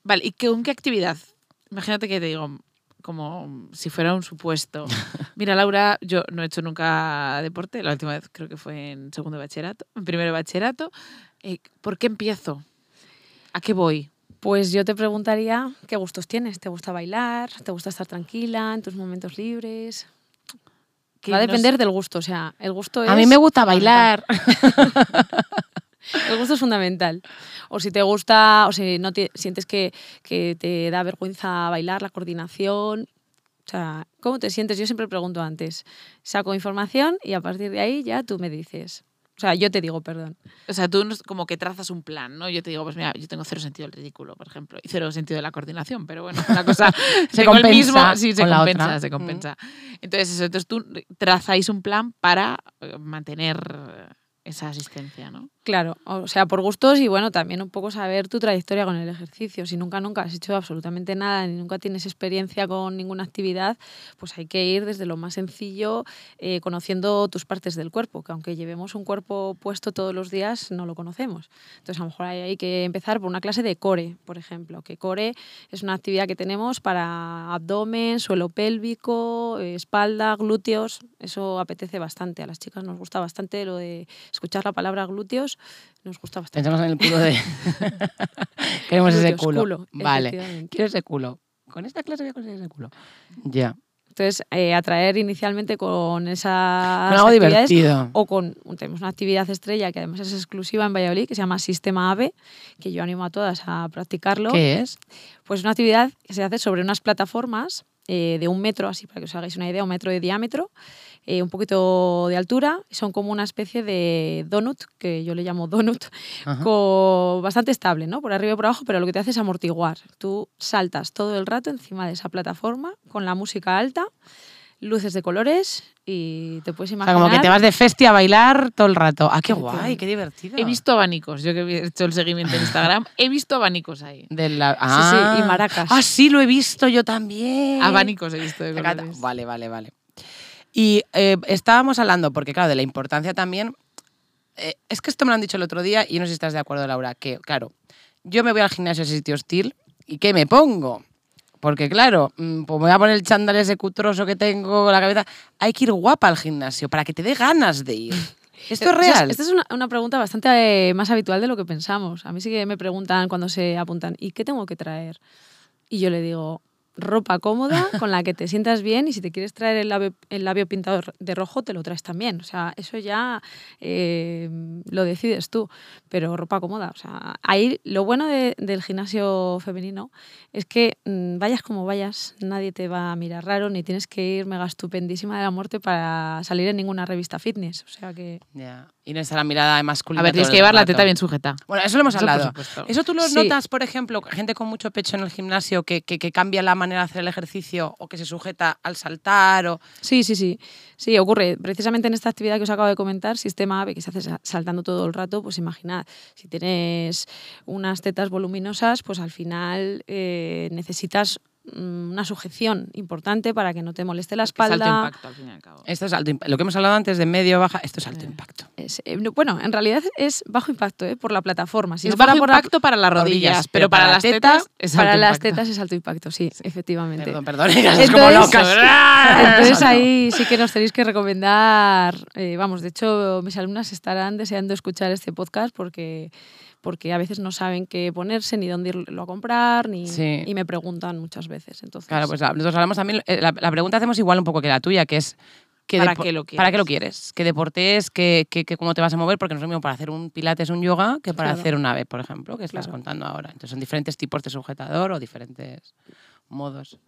Vale, ¿y con qué actividad? Imagínate que te digo, como si fuera un supuesto. Mira, Laura, yo no he hecho nunca deporte, la última vez creo que fue en segundo de bachillerato, en primero de bachillerato. Eh, ¿Por qué empiezo? ¿A qué voy? Pues yo te preguntaría qué gustos tienes. ¿Te gusta bailar? ¿Te gusta estar tranquila en tus momentos libres? Que Va a no depender sé- del gusto. O sea, el gusto es. A mí me gusta bailar. El gusto es fundamental. O si te gusta, o si no te, sientes que, que te da vergüenza bailar, la coordinación. O sea, ¿cómo te sientes? Yo siempre pregunto antes. Saco información y a partir de ahí ya tú me dices. O sea, yo te digo perdón. O sea, tú como que trazas un plan, ¿no? Yo te digo, pues mira, yo tengo cero sentido del ridículo, por ejemplo, y cero sentido de la coordinación, pero bueno, una cosa Se tengo el compensa mismo, sí, se con la compensa, otra. se Mm. compensa. Entonces, eso, entonces tú trazáis un plan para eh, mantener esa asistencia, ¿no? Claro, o sea, por gustos y bueno, también un poco saber tu trayectoria con el ejercicio. Si nunca, nunca has hecho absolutamente nada, ni nunca tienes experiencia con ninguna actividad, pues hay que ir desde lo más sencillo, eh, conociendo tus partes del cuerpo, que aunque llevemos un cuerpo puesto todos los días, no lo conocemos. Entonces, a lo mejor hay, hay que empezar por una clase de core, por ejemplo, que core es una actividad que tenemos para abdomen, suelo pélvico, eh, espalda, glúteos. Eso apetece bastante. A las chicas nos gusta bastante lo de escuchar la palabra glúteos nos gusta bastante. Pensamos en el culo de. Queremos ese culo. culo, vale. Quiero ese culo. Con esta clase voy a conseguir ese culo. Ya. Entonces, eh, atraer inicialmente con esas Con algo actividades divertido. o con tenemos una actividad estrella que además es exclusiva en Valladolid que se llama Sistema AVE, que yo animo a todas a practicarlo. ¿Qué es? Pues una actividad que se hace sobre unas plataformas eh, de un metro, así para que os hagáis una idea, un metro de diámetro, eh, un poquito de altura, son como una especie de donut, que yo le llamo donut, bastante estable, ¿no? Por arriba y por abajo, pero lo que te hace es amortiguar. Tú saltas todo el rato encima de esa plataforma con la música alta, luces de colores y te puedes O sea, imaginar... como que te vas de festi a bailar todo el rato. Ah, qué guay, qué divertido. He visto abanicos, yo que he hecho el seguimiento en Instagram, he visto abanicos ahí. De la- sí, ah. y maracas. Ah, sí, lo he visto yo también. Abanicos he visto de colores. Vale, vale, vale. Y eh, estábamos hablando, porque claro, de la importancia también. eh, es que esto me lo han dicho el otro día y no sé si estás de acuerdo, Laura, que claro, yo me voy al gimnasio a ese sitio hostil y ¿qué me pongo? Porque claro, mm, pues me voy a poner el chándal ese cutroso que tengo la cabeza. Hay que ir guapa al gimnasio para que te dé ganas de ir. Esto es O sea, real. Esta es una, una pregunta bastante eh, más habitual de lo que pensamos. A mí sí que me preguntan cuando se apuntan, ¿y qué tengo que traer? Y yo le digo, ropa cómoda con la que te sientas bien y si te quieres traer el labio, el labio pintado de rojo, te lo traes también. O sea, eso ya eh, lo decides tú, pero ropa cómoda. O sea, ahí lo bueno de- del gimnasio femenino es que mm, vayas como vayas, nadie te va a mirar raro ni tienes que ir mega estupendísima de la muerte para salir en ninguna revista fitness. O sea que... Y no está la mirada masculina. A ver, tienes que llevar la teta bien sujeta. Bueno, eso lo hemos Eso hablado. ¿Eso tú lo Sí. notas, por ejemplo, gente con mucho pecho en el gimnasio que, que, que cambia la manera de hacer el ejercicio o que se sujeta al saltar? O... Sí, sí, sí. Sí, ocurre. Precisamente en esta actividad que os acabo de comentar, sistema AVE, que se hace sa- saltando todo el rato, pues imaginad, si tienes unas tetas voluminosas, pues al final eh, necesitas una sujeción importante para que no te moleste la Que es alto espalda. impacto, al fin y al cabo. Esto es alto imp- Lo que hemos hablado antes de medio baja, esto es alto Eh. impacto. Es- eh, no, bueno, en realidad es bajo impacto ¿eh? por la plataforma. Si es no fuera bajo por la- impacto para las rodillas, pero para, las tetas es para alto las impacto. tetas es alto impacto, sí, efectivamente. Perdón, perdón, estás como Entonces- locas. Entonces ahí sí que nos tenéis que recomendar, eh, vamos, de hecho mis alumnas estarán deseando escuchar este podcast porque, porque a veces no saben qué ponerse, ni dónde irlo a comprar, ni, Sí. y me preguntan muchas veces. Entonces, Claro, pues nosotros hablamos también, eh, la, la pregunta hacemos igual un poco que la tuya, que es... ¿qué ¿Para qué lo ¿Para qué lo quieres? quieres? ¿Qué deporte es? ¿Qué, qué, qué- cómo te vas a mover? Porque no es lo mismo para hacer un pilates, un yoga, que para Claro. hacer un ave, por ejemplo, que estás Claro. contando ahora. Entonces son diferentes tipos de sujetador o diferentes modos.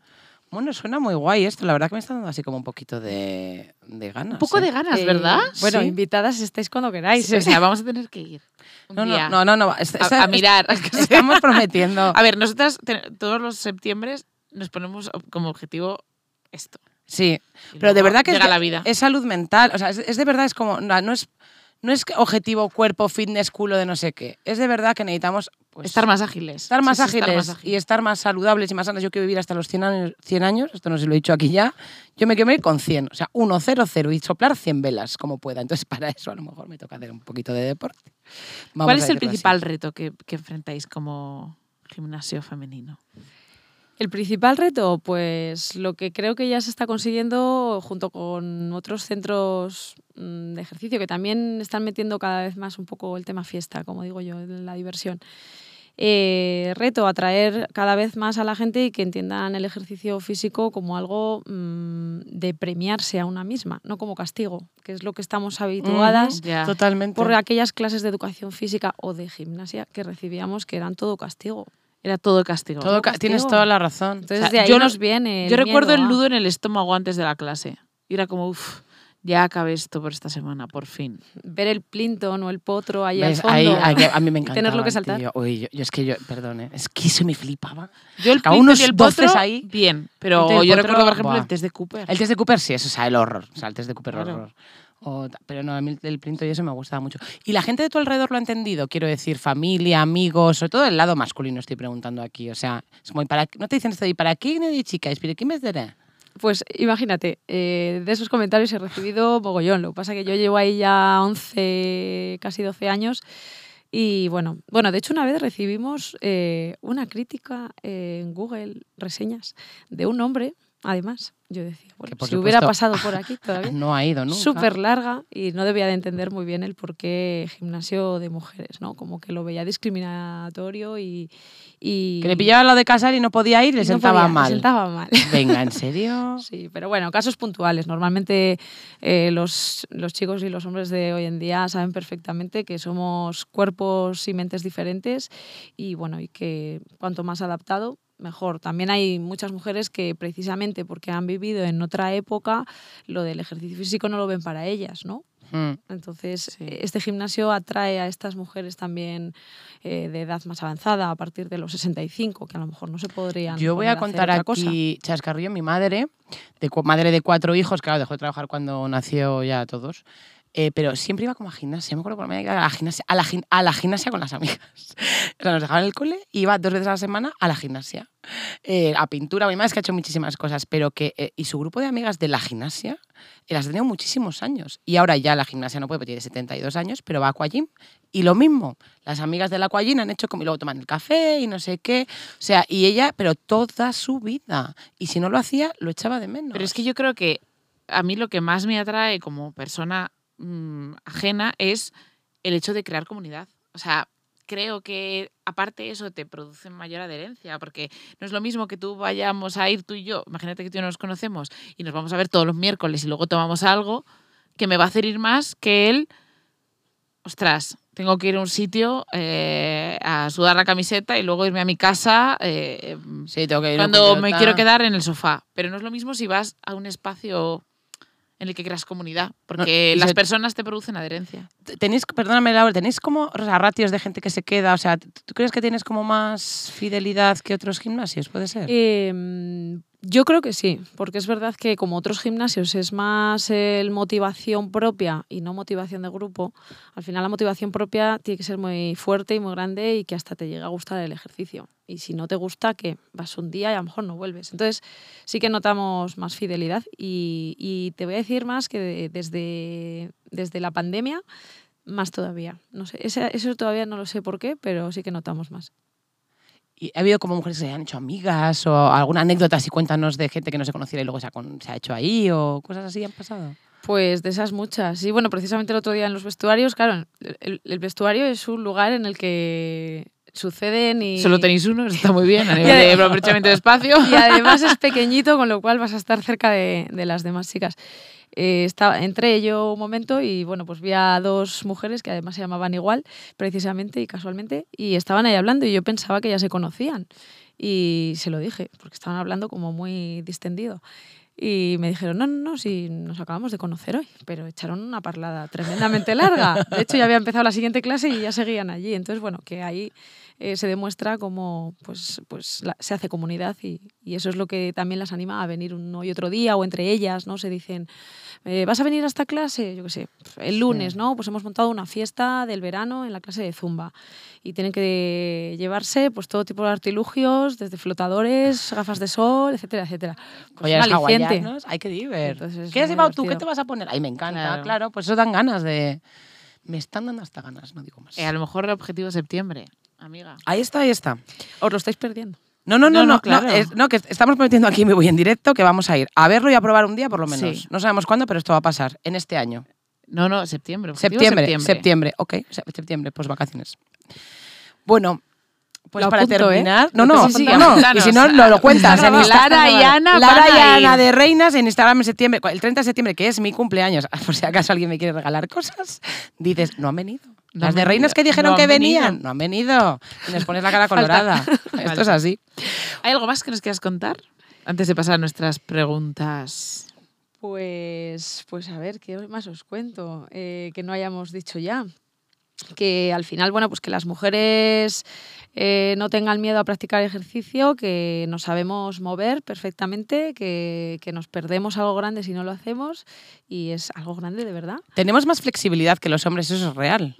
Bueno, suena muy guay esto. La verdad que me está dando así como un poquito de, de ganas. Un poco ¿eh? de ganas, eh, ¿verdad? Bueno, Sí. invitadas estáis cuando queráis. o sea, vamos a tener que ir. Un No, no, día. no, no, no. es- A- es- a es- mirar. Estamos prometiendo. A ver, nosotras todos los septiembre nos ponemos como objetivo esto. Sí, pero de verdad que es, llega de- la vida. es salud mental. O sea, es, es de verdad, es como. No, no es, no es objetivo, cuerpo, fitness, culo de no sé qué. Es de verdad que necesitamos. pues, estar más ágiles. estar más Sí, ágiles estar más y estar más saludables y más sanas. Yo quiero vivir hasta los 100 años, 100 años, esto no se lo he dicho aquí ya. Yo me quiero morir con 100, o sea, 1, 0, 0 y soplar 100 velas como pueda. Entonces, para eso a lo mejor me toca hacer un poquito de deporte. Vamos ¿Cuál es el así. principal reto que, que enfrentáis como gimnasio femenino? El principal reto, pues lo que creo que ya se está consiguiendo junto con otros centros mm, de ejercicio que también están metiendo cada vez más un poco el tema fiesta, como digo yo, la diversión. Eh, reto, atraer cada vez más a la gente y que entiendan el ejercicio físico como algo mm, de premiarse a una misma, no como castigo, que es lo que estamos habituadas Ya. Totalmente. por aquellas clases de educación física o de gimnasia que recibíamos que eran todo castigo. Era todo castigo. Todo ca- castigo. tienes toda la razón. Entonces O sea, de ahí yo no- nos viene. Yo el recuerdo miedo el a- nudo en el estómago antes de la clase. Y era como, uff, Ya acabé esto por esta semana, por fin. Ver el Plinton o el potro ahí al ¿Ves? fondo. Ahí, ahí, a mí me y encanta. tenerlo que saltar. Uy, yo, yo es que yo, perdón, ¿eh? es que eso me flipaba. Yo el Plinton unos y el potro, ahí. bien. El Pero yo potro, recuerdo, por ejemplo, buah. el test de Cooper. El test de Cooper sí, eso, o sea, el horror. O sea, el test de Cooper Claro. horror. Pero no, a mí el Plinto y eso me gustaba mucho. ¿Y la gente de tu alrededor lo ha entendido? Quiero decir, familia, amigos, sobre todo el lado masculino estoy preguntando aquí. O sea, es como, ¿y para, no te dicen esto de ¿para qué de chicas? ¿Pero qué me dará? Pues imagínate, eh, de esos comentarios he recibido mogollón. Lo que pasa es que yo llevo ahí ya 11, casi 12 años. Y bueno, bueno, de hecho una vez recibimos eh, una crítica en Google, reseñas, de un hombre, además. Yo decía, bueno, si hubiera pasado por aquí todavía. No ha ido nunca. Súper larga y no debía de entender muy bien el por qué gimnasio de mujeres, ¿no? Como que lo veía discriminatorio y... y Que le pillaba lo de casar y no podía ir, le no sentaba podía, le mal. sentaba mal. Venga, ¿en serio? Sí, pero bueno, casos puntuales. Normalmente eh, los, los chicos y los hombres de hoy en día saben perfectamente que somos cuerpos y mentes diferentes y bueno, y que cuanto más adaptado, mejor. También hay muchas mujeres que precisamente porque han vivido en otra época, lo del ejercicio físico no lo ven para ellas, ¿no? Mm. Entonces, este gimnasio atrae a estas mujeres también eh, de edad más avanzada, a partir de los 65, que a lo mejor no se podrían. Yo voy a contar cosa. aquí chascarrillo. Mi madre, de, madre de cuatro hijos, claro, dejó de trabajar cuando nació ya todos. Eh, pero siempre iba como a gimnasia. Me acuerdo por a la gimnasia, a la, a la gimnasia con las amigas. O sea, nos dejaban el cole y iba dos veces a la semana a la gimnasia. Eh, a pintura, mi madre es que ha hecho muchísimas cosas, pero que. eh, y su grupo de amigas de la gimnasia eh, las ha tenido muchísimos años. Y ahora ya la gimnasia no puede, porque tiene 72 años, pero va a Aquagym. Y lo mismo, las amigas del Aquagym han hecho como y luego toman el café y no sé qué. O sea, y ella, pero toda su vida. Y si no lo hacía, lo echaba de menos. Pero es que yo creo que a mí lo que más me atrae como persona mm, ajena es el hecho de crear comunidad. O sea, creo que aparte eso te produce mayor adherencia, porque no es lo mismo que tú vayamos a ir tú y yo, imagínate que tú y yo nos conocemos y nos vamos a ver todos los miércoles y luego tomamos algo que me va a hacer ir más que él, ostras, tengo que ir a un sitio eh, a sudar la camiseta y luego irme a mi casa eh, Sí, tengo que ir cuando me quiero quedar en el sofá. Pero no es lo mismo si vas a un espacio en el que creas comunidad, porque las se- personas te producen adherencia. Tenéis, perdóname, Laura, ¿tenéis como o sea, ratios de gente que se queda? O sea, ¿tú crees que tienes como más fidelidad que otros gimnasios? ¿Puede ser? Eh, yo creo que sí, porque es verdad que como otros gimnasios es más el motivación propia y no motivación de grupo, al final la motivación propia tiene que ser muy fuerte y muy grande y que hasta te llega a gustar el ejercicio. Y si no te gusta, que vas un día y a lo mejor no vuelves. Entonces sí que notamos más fidelidad y, y te voy a decir más que de- desde, desde la pandemia, más todavía. No sé, eso todavía no lo sé por qué, pero sí que notamos más. ¿Y ha habido como mujeres que se han hecho amigas o alguna anécdota? Si cuéntanos de gente que no se conociera y luego se ha, hecho ahí o cosas así han pasado. Pues de esas muchas. Y bueno, precisamente el otro día en los vestuarios, claro, el vestuario es un lugar en el que suceden y... Solo tenéis uno, está muy bien, a nivel de aprovechamiento de espacio. Y además es pequeñito, con lo cual vas a estar cerca de, de las demás chicas. Eh, estaba, entré yo un momento y bueno, pues vi a dos mujeres que además se llamaban igual, precisamente y casualmente, y estaban ahí hablando y yo pensaba que ya se conocían. Y se lo dije, porque estaban hablando como muy distendido. Y me dijeron, no, no, no, si nos acabamos de conocer hoy, pero echaron una parlada tremendamente larga. De hecho, ya había empezado la siguiente clase y ya seguían allí. Entonces, bueno, que ahí eh, se demuestra cómo pues, pues, la- se hace comunidad y, y eso es lo que también las anima a venir uno y otro día o entre ellas, ¿no? Se dicen, eh, ¿vas a venir a esta clase? Yo qué sé, el lunes, ¿no? Pues hemos montado una fiesta del verano en la clase de Zumba y tienen que llevarse pues todo tipo de artilugios, desde flotadores, gafas de sol, etcétera, etcétera. Pues hawaianos, hay que diver. Entonces, ¿Qué has llevado tú? ¿Qué te vas a poner? Ay, me encanta, Claro. claro. Pues eso dan ganas de... Me están dando hasta ganas, no digo más. Eh, a lo mejor el objetivo es septiembre, amiga. Ahí está, ahí está. Os lo estáis perdiendo. No, no, no, No, no, no, no, claro. es- no, que estamos prometiendo aquí, me voy en directo, que vamos a ir a verlo y a probar un día por lo menos. Sí. No sabemos cuándo, pero esto va a pasar en este año. No, no, septiembre. objetivo Septiembre, septiembre, ok, se- septiembre, pues vacaciones. Bueno, pues Lo para apunto, ¿eh? terminar, no, no, sí, no, y si no, lo, lo cuentas en Lara Instagram. y Ana Lara y Ana de Reinas en Instagram en septiembre, el 30 de septiembre, que es mi cumpleaños, por si acaso alguien me quiere regalar cosas, dices, no han venido. No Las de Reinas venido, que dijeron no que venido. venían, no han venido. Y nos pones la cara colorada. Esto es así. ¿Hay algo más que nos quieras contar? Antes de pasar a nuestras preguntas. Pues, pues a ver, ¿qué más os cuento? Eh, que no hayamos dicho ya. Que al final, bueno, pues que las mujeres eh, no tengan miedo a practicar ejercicio, que nos sabemos mover perfectamente, que, que nos perdemos algo grande si no lo hacemos y es algo grande de verdad. Tenemos más flexibilidad que los hombres, eso es real.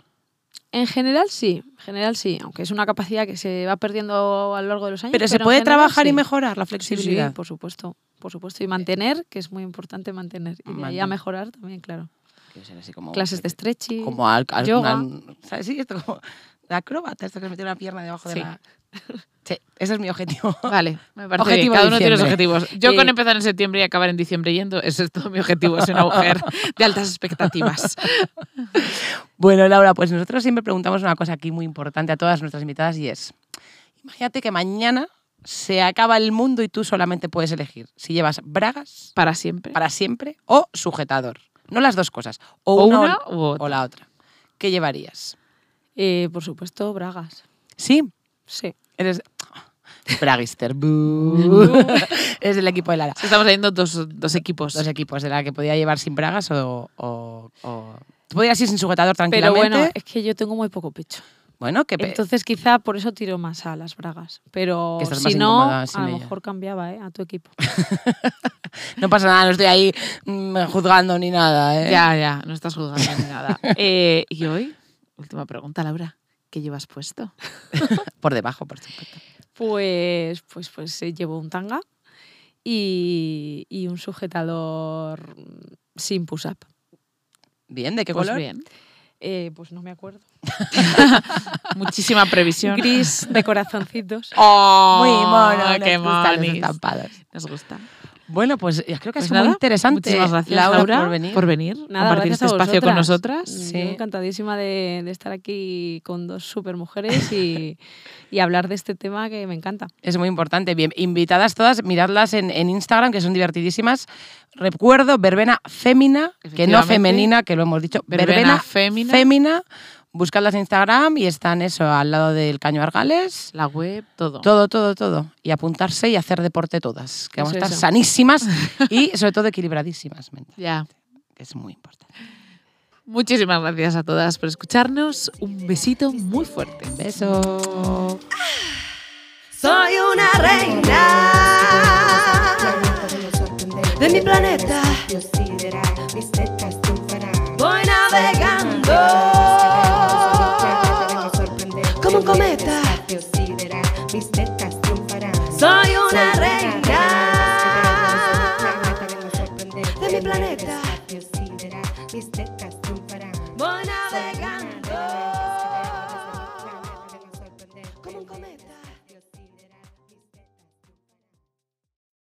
En general sí, en general sí, aunque es una capacidad que se va perdiendo a lo largo de los años. Pero se puede general, trabajar y mejorar la Sí, sí, flexibilidad. por supuesto, por supuesto. Y mantener, que es muy importante mantener. Y de ahí a mejorar también, claro. Quiero ser así como- Clases de stretching. Como al, al- yoga. al- ¿Sabes? Sí, esto como acróbata, esto que mete una pierna debajo Sí. de la. Sí, ese es mi objetivo. Vale, me parece Objetivo cada uno tiene los objetivos. Yo con empezar en septiembre y acabar en diciembre yendo, ese es todo mi objetivo, es una mujer de altas expectativas. Bueno, Laura, pues nosotros siempre preguntamos una cosa aquí muy importante a todas nuestras invitadas y es: imagínate que mañana se acaba el mundo y tú solamente puedes elegir si llevas bragas Para siempre. para siempre o sujetador. No las dos cosas. O, O una, o la otra. ¿Qué llevarías? Eh, por supuesto, bragas. Sí, Sí. eres. Bragister. eres del equipo de Lara. Estamos haciendo dos, dos equipos. Dos equipos, de la que podía llevar sin bragas o. o, o- Tú podías ir sin sujetador Pero tranquilamente. bueno, es que yo tengo muy poco pecho. Bueno, que pe- Entonces quizá por eso tiro más a las bragas. Pero si no, a lo ella. mejor cambiaba ¿eh? a tu equipo. no pasa nada, no estoy ahí mm, juzgando ni nada. ¿eh? Ya, ya, no estás juzgando ni nada. Eh, y hoy, última pregunta, Laura. ¿Qué llevas puesto? Por debajo, por supuesto. Pues, pues, pues eh, llevo un tanga y, y un sujetador sin push-up. Bien, ¿de qué Pues color? bien. Eh, pues no me acuerdo. Muchísima previsión. Gris de corazoncitos. ¡Oh! Muy mono, ¡Qué nos gustan los monis! estampados. Nos gusta. Bueno, pues eh, creo que ha Pues sido muy interesante. Muchísimas gracias, Laura, Laura, por venir. Nada, compartir gracias este a espacio con vosotras. nosotras. Sí. encantadísima de, de estar aquí con dos super mujeres y, y hablar de este tema que me encanta. Es muy importante. Bien, invitadas todas, miradlas en, en Instagram, que son divertidísimas. Recuerdo, verbena fémina, que no femenina, que lo hemos dicho. Verbena fémina. fémina. Buscadlas en Instagram y están eso, al lado del Caño Argales. La web, todo. Todo, todo, todo. Y apuntarse y hacer deporte todas. Que vamos a estar eso. sanísimas y sobre todo equilibradísimas mentalmente, Ya. que es muy importante. Muchísimas gracias a todas por escucharnos. Un besito muy fuerte. Beso. Soy una reina de mi planeta. Voy navegando un cometa. Soy una reina